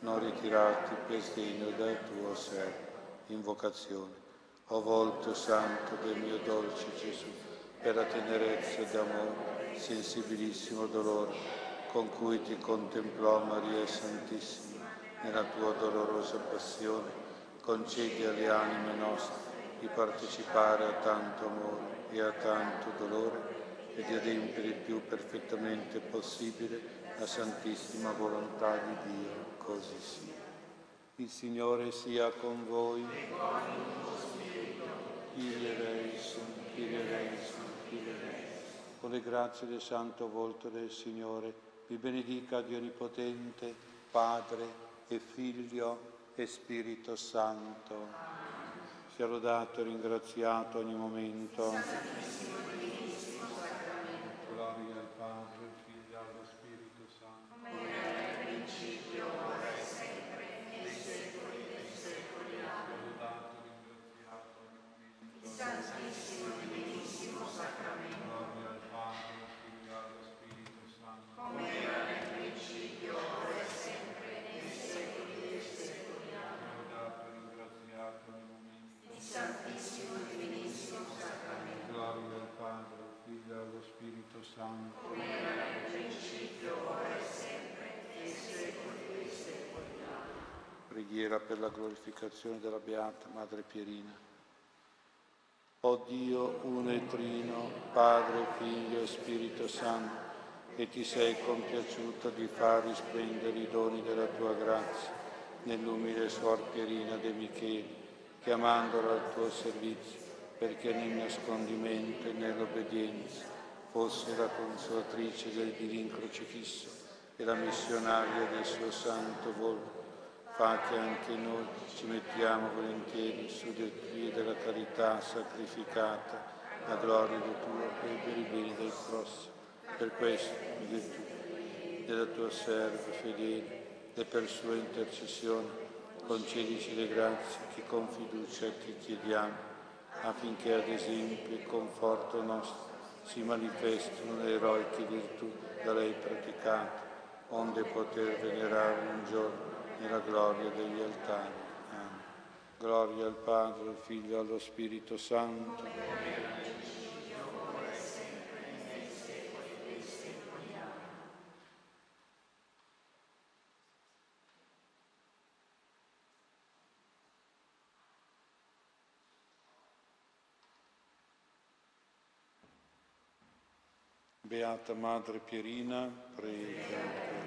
non ritirarti per sdegno dal tuo servo. Invocazione. O volto santo del mio dolce Gesù, per la tenerezza d'amore, sensibilissimo dolore, con cui ti contemplò Maria Santissima nella tua dolorosa passione, concedi alle anime nostre di partecipare a tanto amore e a tanto dolore e di adempiere il più perfettamente possibile la santissima volontà di Dio, così sia. Il Signore sia con voi. Con le grazie del santo volto del Signore, vi benedica Dio Onnipotente, Padre e Figlio e Spirito Santo. Sia lodato e ringraziato ogni momento. Preghiera per la glorificazione della Beata Madre Pierina. O Dio, uno e trino, Padre, Figlio e Spirito Santo, che ti sei compiaciuta di far risplendere i doni della tua grazia nell'umile Suor Pierina de Micheli, chiamandola al tuo servizio, perché nel nascondimento e nell'obbedienza fosse la consolatrice del divin crocifisso e la missionaria del suo santo volto fa che anche noi ci mettiamo volentieri su del vie della carità sacrificata, la gloria del tuo e per i beni del prossimo. Per questo, in virtù della tua serva fedele e per sua intercessione, concedici le grazie che con fiducia ti chiediamo, affinché ad esempio e conforto nostro si manifestino le eroiche virtù da lei praticate, onde poter venerare un giorno nella gloria degli altari. Amen. Gloria al Padre, al Figlio e allo Spirito Santo. Beata Madre Pierina, prega.